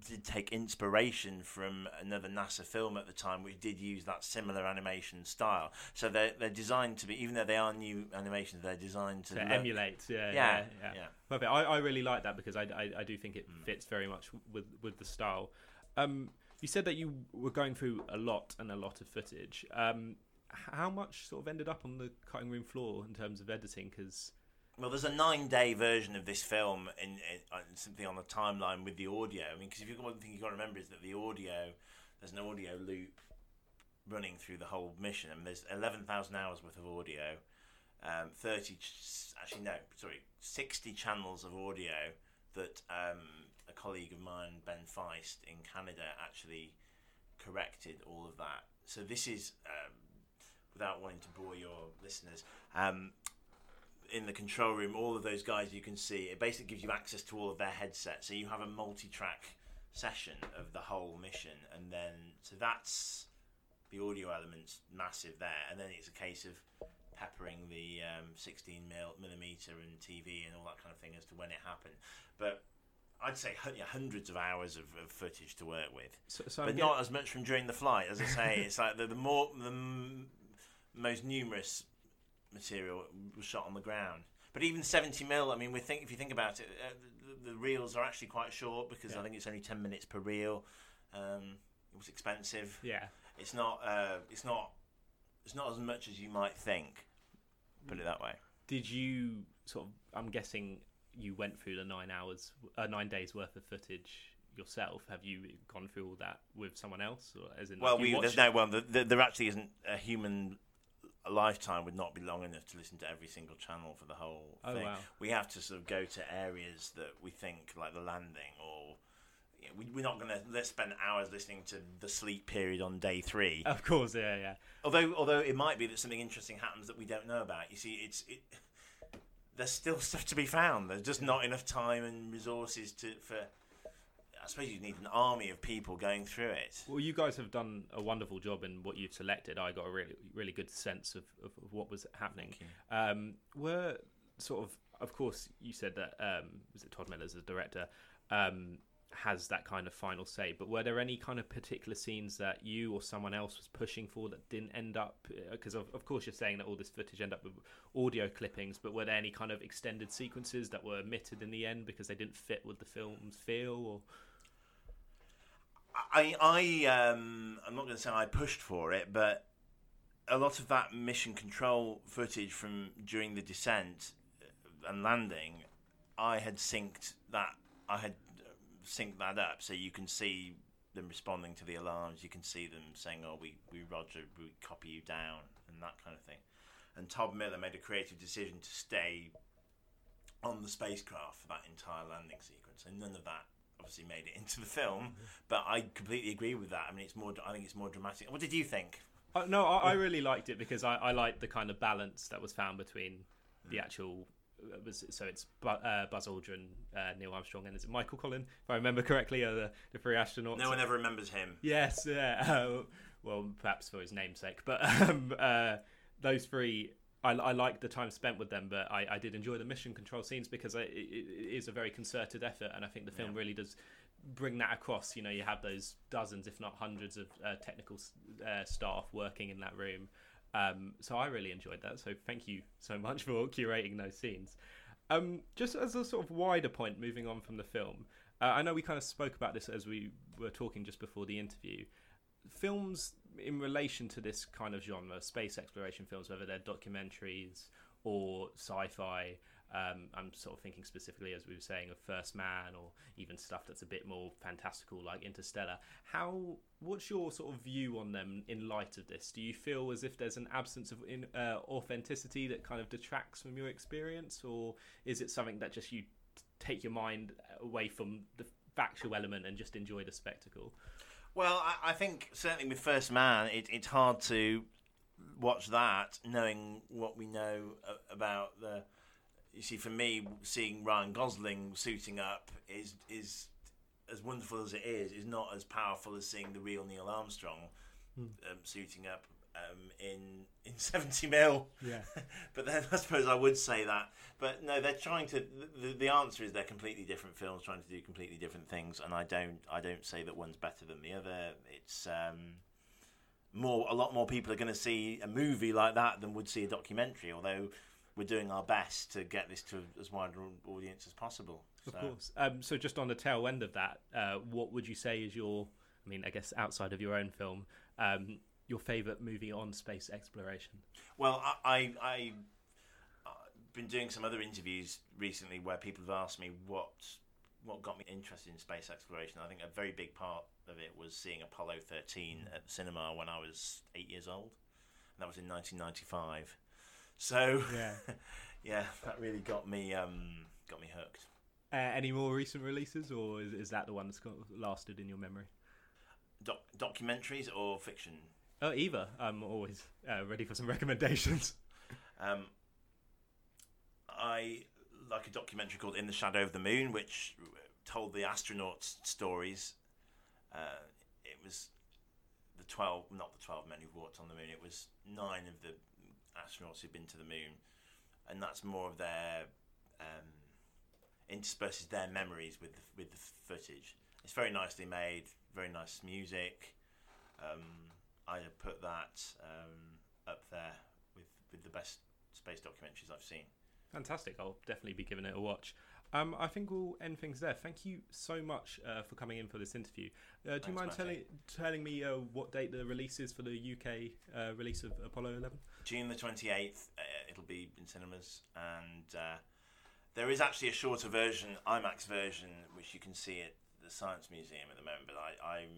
did take inspiration from another NASA film at the time, which did use that similar animation style. So they're they're designed to be, even though they are new animations, they're designed to, to emulate. Yeah, Yeah, yeah, yeah. Perfect. I, I really like that because I, I, I do think it fits very much with with the style. Um, you said that you were going through a lot and a lot of footage. Um, how much sort of ended up on the cutting room floor in terms of editing? Because Well, there's a nine-day version of this film in, in something on the timeline with the audio. I mean, because if you one thing you've got to remember is that the audio, there's an audio loop running through the whole mission. I mean, there's 11,000 hours worth of audio, um, 30, actually no, sorry, 60 channels of audio that um, a colleague of mine, Ben Feist in Canada, actually corrected all of that. So this is, um, without wanting to bore your listeners, um, in the control room, all of those guys you can see, it basically gives you access to all of their headsets. So you have a multi-track session of the whole mission, and then so that's the audio elements massive there, and then it's a case of peppering the um, 16 mil, millimeter and TV and all that kind of thing as to when it happened. But I'd say yeah, hundreds of hours of, of footage to work with, So- so but get- not as much from during the flight. As I say, it's like the, the more the m- most numerous material was shot on the ground. But even 70 mil, I mean, we think if you think about it, uh, the, the reels are actually quite short because Yeah. I think it's only 10 minutes per reel. Um, it was expensive. Yeah. It's not. Uh, it's not. It's not as much as you might think. Put it that way. did you sort of? I'm guessing you went through the nine hours, uh, nine days worth of footage yourself. Have you gone through all that with someone else, or as in? Well, like, we, there's no. Well, the, the, there actually isn't a human. A lifetime would not be long enough to listen to every single channel for the whole Oh, thing. wow. We have to sort of go to areas that we think, like the landing, or you know, we, we're not going to let's spend hours listening to the sleep period on day three. Of course, yeah, yeah. Although, although it might be that something interesting happens that we don't know about. You see, it's it. There's still stuff to be found. There's just not enough time and resources to for. I suppose you need an army of people going through it. Well, you guys have done a wonderful job in what you've selected. I got a really, really good sense of, of, of what was happening. Um, were sort of, of course, you said that um, was it Todd Miller's the director um, has that kind of final say. But were there any kind of particular scenes that you or someone else was pushing for that didn't end up? Because of, of course you're saying that all this footage ended up with audio clippings, but were there any kind of extended sequences that were omitted in the end because they didn't fit with the film's feel? Or I, I, um, I'm not going to say I pushed for it, but a lot of that mission control footage from during the descent and landing, I had synced that. I had uh, synced that up, so you can see them responding to the alarms. You can see them saying, "Oh, we, we Roger, we copy you down," and that kind of thing. And Todd Miller made a creative decision to stay on the spacecraft for that entire landing sequence, and none of that obviously made it [laughs] into the film. But I completely agree with that. I mean, it's more. I think it's more dramatic. What did you think? Uh, no, I, I really liked it because I, I liked the kind of balance that was found between the actual. uh, Was so it's Bu- uh, Buzz Aldrin, uh, Neil Armstrong, and is it Michael Collin, if I remember correctly, are the, the three astronauts? No one ever remembers him. Yes, yeah. Uh, [laughs] well, perhaps for his namesake, but [laughs] um, uh, those three, I, I liked the time spent with them, but I, I did enjoy the mission control scenes because it, it, it is a very concerted effort, and I think the film Yeah. really does bring that across. You know, you have those dozens, if not hundreds, of uh, technical uh, staff working in that room. Um, so I really enjoyed that. So thank you so much for curating those scenes. Um, just as a sort of wider point, moving on from the film, uh, I know we kind of spoke about this as we were talking just before the interview. Films in relation to this kind of genre, space exploration films, whether they're documentaries or sci-fi. Um, I'm sort of thinking specifically, as we were saying, of First Man, or even stuff that's a bit more fantastical, like Interstellar. How? What's your sort of view on them in light of this? Do you feel as if there's an absence of in, uh, authenticity that kind of detracts from your experience, or is it something that just you t- take your mind away from the factual element and just enjoy the spectacle? Well, I, I think certainly with First Man, it, it's hard to watch that knowing what we know about the. You see, for me, seeing Ryan Gosling suiting up is is as wonderful as it is. Is not as powerful as seeing the real Neil Armstrong Hmm. um, suiting up um, in in [laughs] seventy mil. Yeah. [laughs] but then I suppose I would say that. But no, they're trying to. The, the answer is they're completely different films, trying to do completely different things, and I don't. I don't say that one's better than the other. It's um, more. A lot more people are going to see a movie like that than would see a documentary. Although we're doing our best to get this to as wide an audience as possible. Of So- course. Um, so just on the tail end of that, uh, what would you say is your? I mean, I guess outside of your own film, um, your favourite movie on space exploration? Well, I, I, I've been doing some other interviews recently where people have asked me what what got me interested in space exploration. I think a very big part of it was seeing Apollo 13 at the cinema when I was eight years old. And that was in 1995. So Yeah. [laughs] yeah, that really got me um, got me hooked. Uh, any more recent releases, or is, is that the one that's got, lasted in your memory? Doc- documentaries or fiction? Oh, either. I'm always uh, ready for some [laughs] recommendations. Um, I like a documentary called In the Shadow of the Moon, which told the astronauts' stories. Uh, it was the 12, not the 12 men who walked on the moon, it was nine of the astronauts who'd been to the moon. And that's more of their, um, intersperses their memories with, with the footage. It's very nicely made, very nice music. Um, I have put that um, up there with, with the best space documentaries I've seen. Fantastic. I'll definitely be giving it a watch. Um, I think we'll end things there. Thank you so much uh, for coming in for this interview. Uh, do you mind telling telling me uh, what date the release is for the UK uh, release of Apollo 11? June the 28th, uh, it'll be in cinemas, and uh, there is actually a shorter version, IMAX version, which you can see at the Science Museum at the moment. But I, I'm,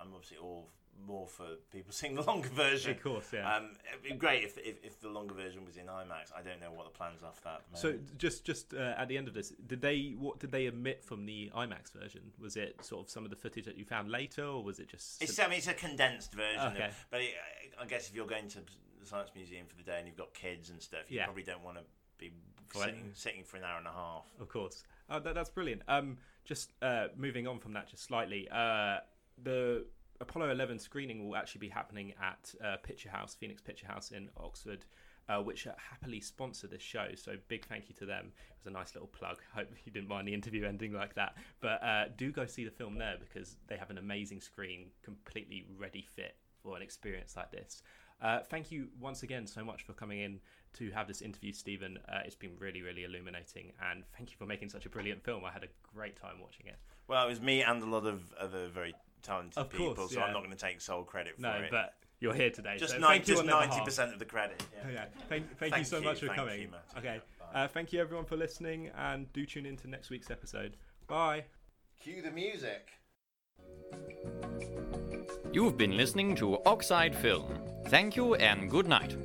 I'm obviously all more for people [laughs] seeing the longer version. Of course, yeah. Um, it'd be great if, if, if the longer version was in IMAX. I don't know what the plans are for that. So just just uh, at the end of this, did they what did they omit from the IMAX version? Was it sort of some of the footage that you found later, or was it just? It's, I mean, it's a condensed version. Okay. Of, but it, I guess if you're going to the Science Museum for the day and you've got kids and stuff, you Yeah. probably don't want to be sitting, sitting for an hour and a half. Of course, uh, that, that's brilliant. Um, just uh, moving on from that, just slightly. Uh, the Apollo 11 screening will actually be happening at uh, Picture House, Phoenix Picture House in Oxford. Uh, which happily sponsor this show, so big thank you to them. It was a nice little plug. [laughs] Hope you didn't mind the interview ending like that. But uh, do go see the film there because they have an amazing screen, completely ready fit for an experience like this. Uh, thank you once again so much for coming in to have this interview, Stephen. Uh, it's been really, really illuminating, and thank you for making such a brilliant film. I had a great time watching it. Well, it was me and a lot of other very talented Of people, course, so yeah. I'm not going to take sole credit for No, it. but you're here today. Just, so nine, thank you just on their behalf. ninety percent of the credit. Yeah. Yeah, thank, thank, you so much for thank coming. you, Matt. okay, uh, thank you everyone for listening, and do tune in to next week's episode. Bye. Cue the music. You've been listening to Oxide Film. Thank you and good night.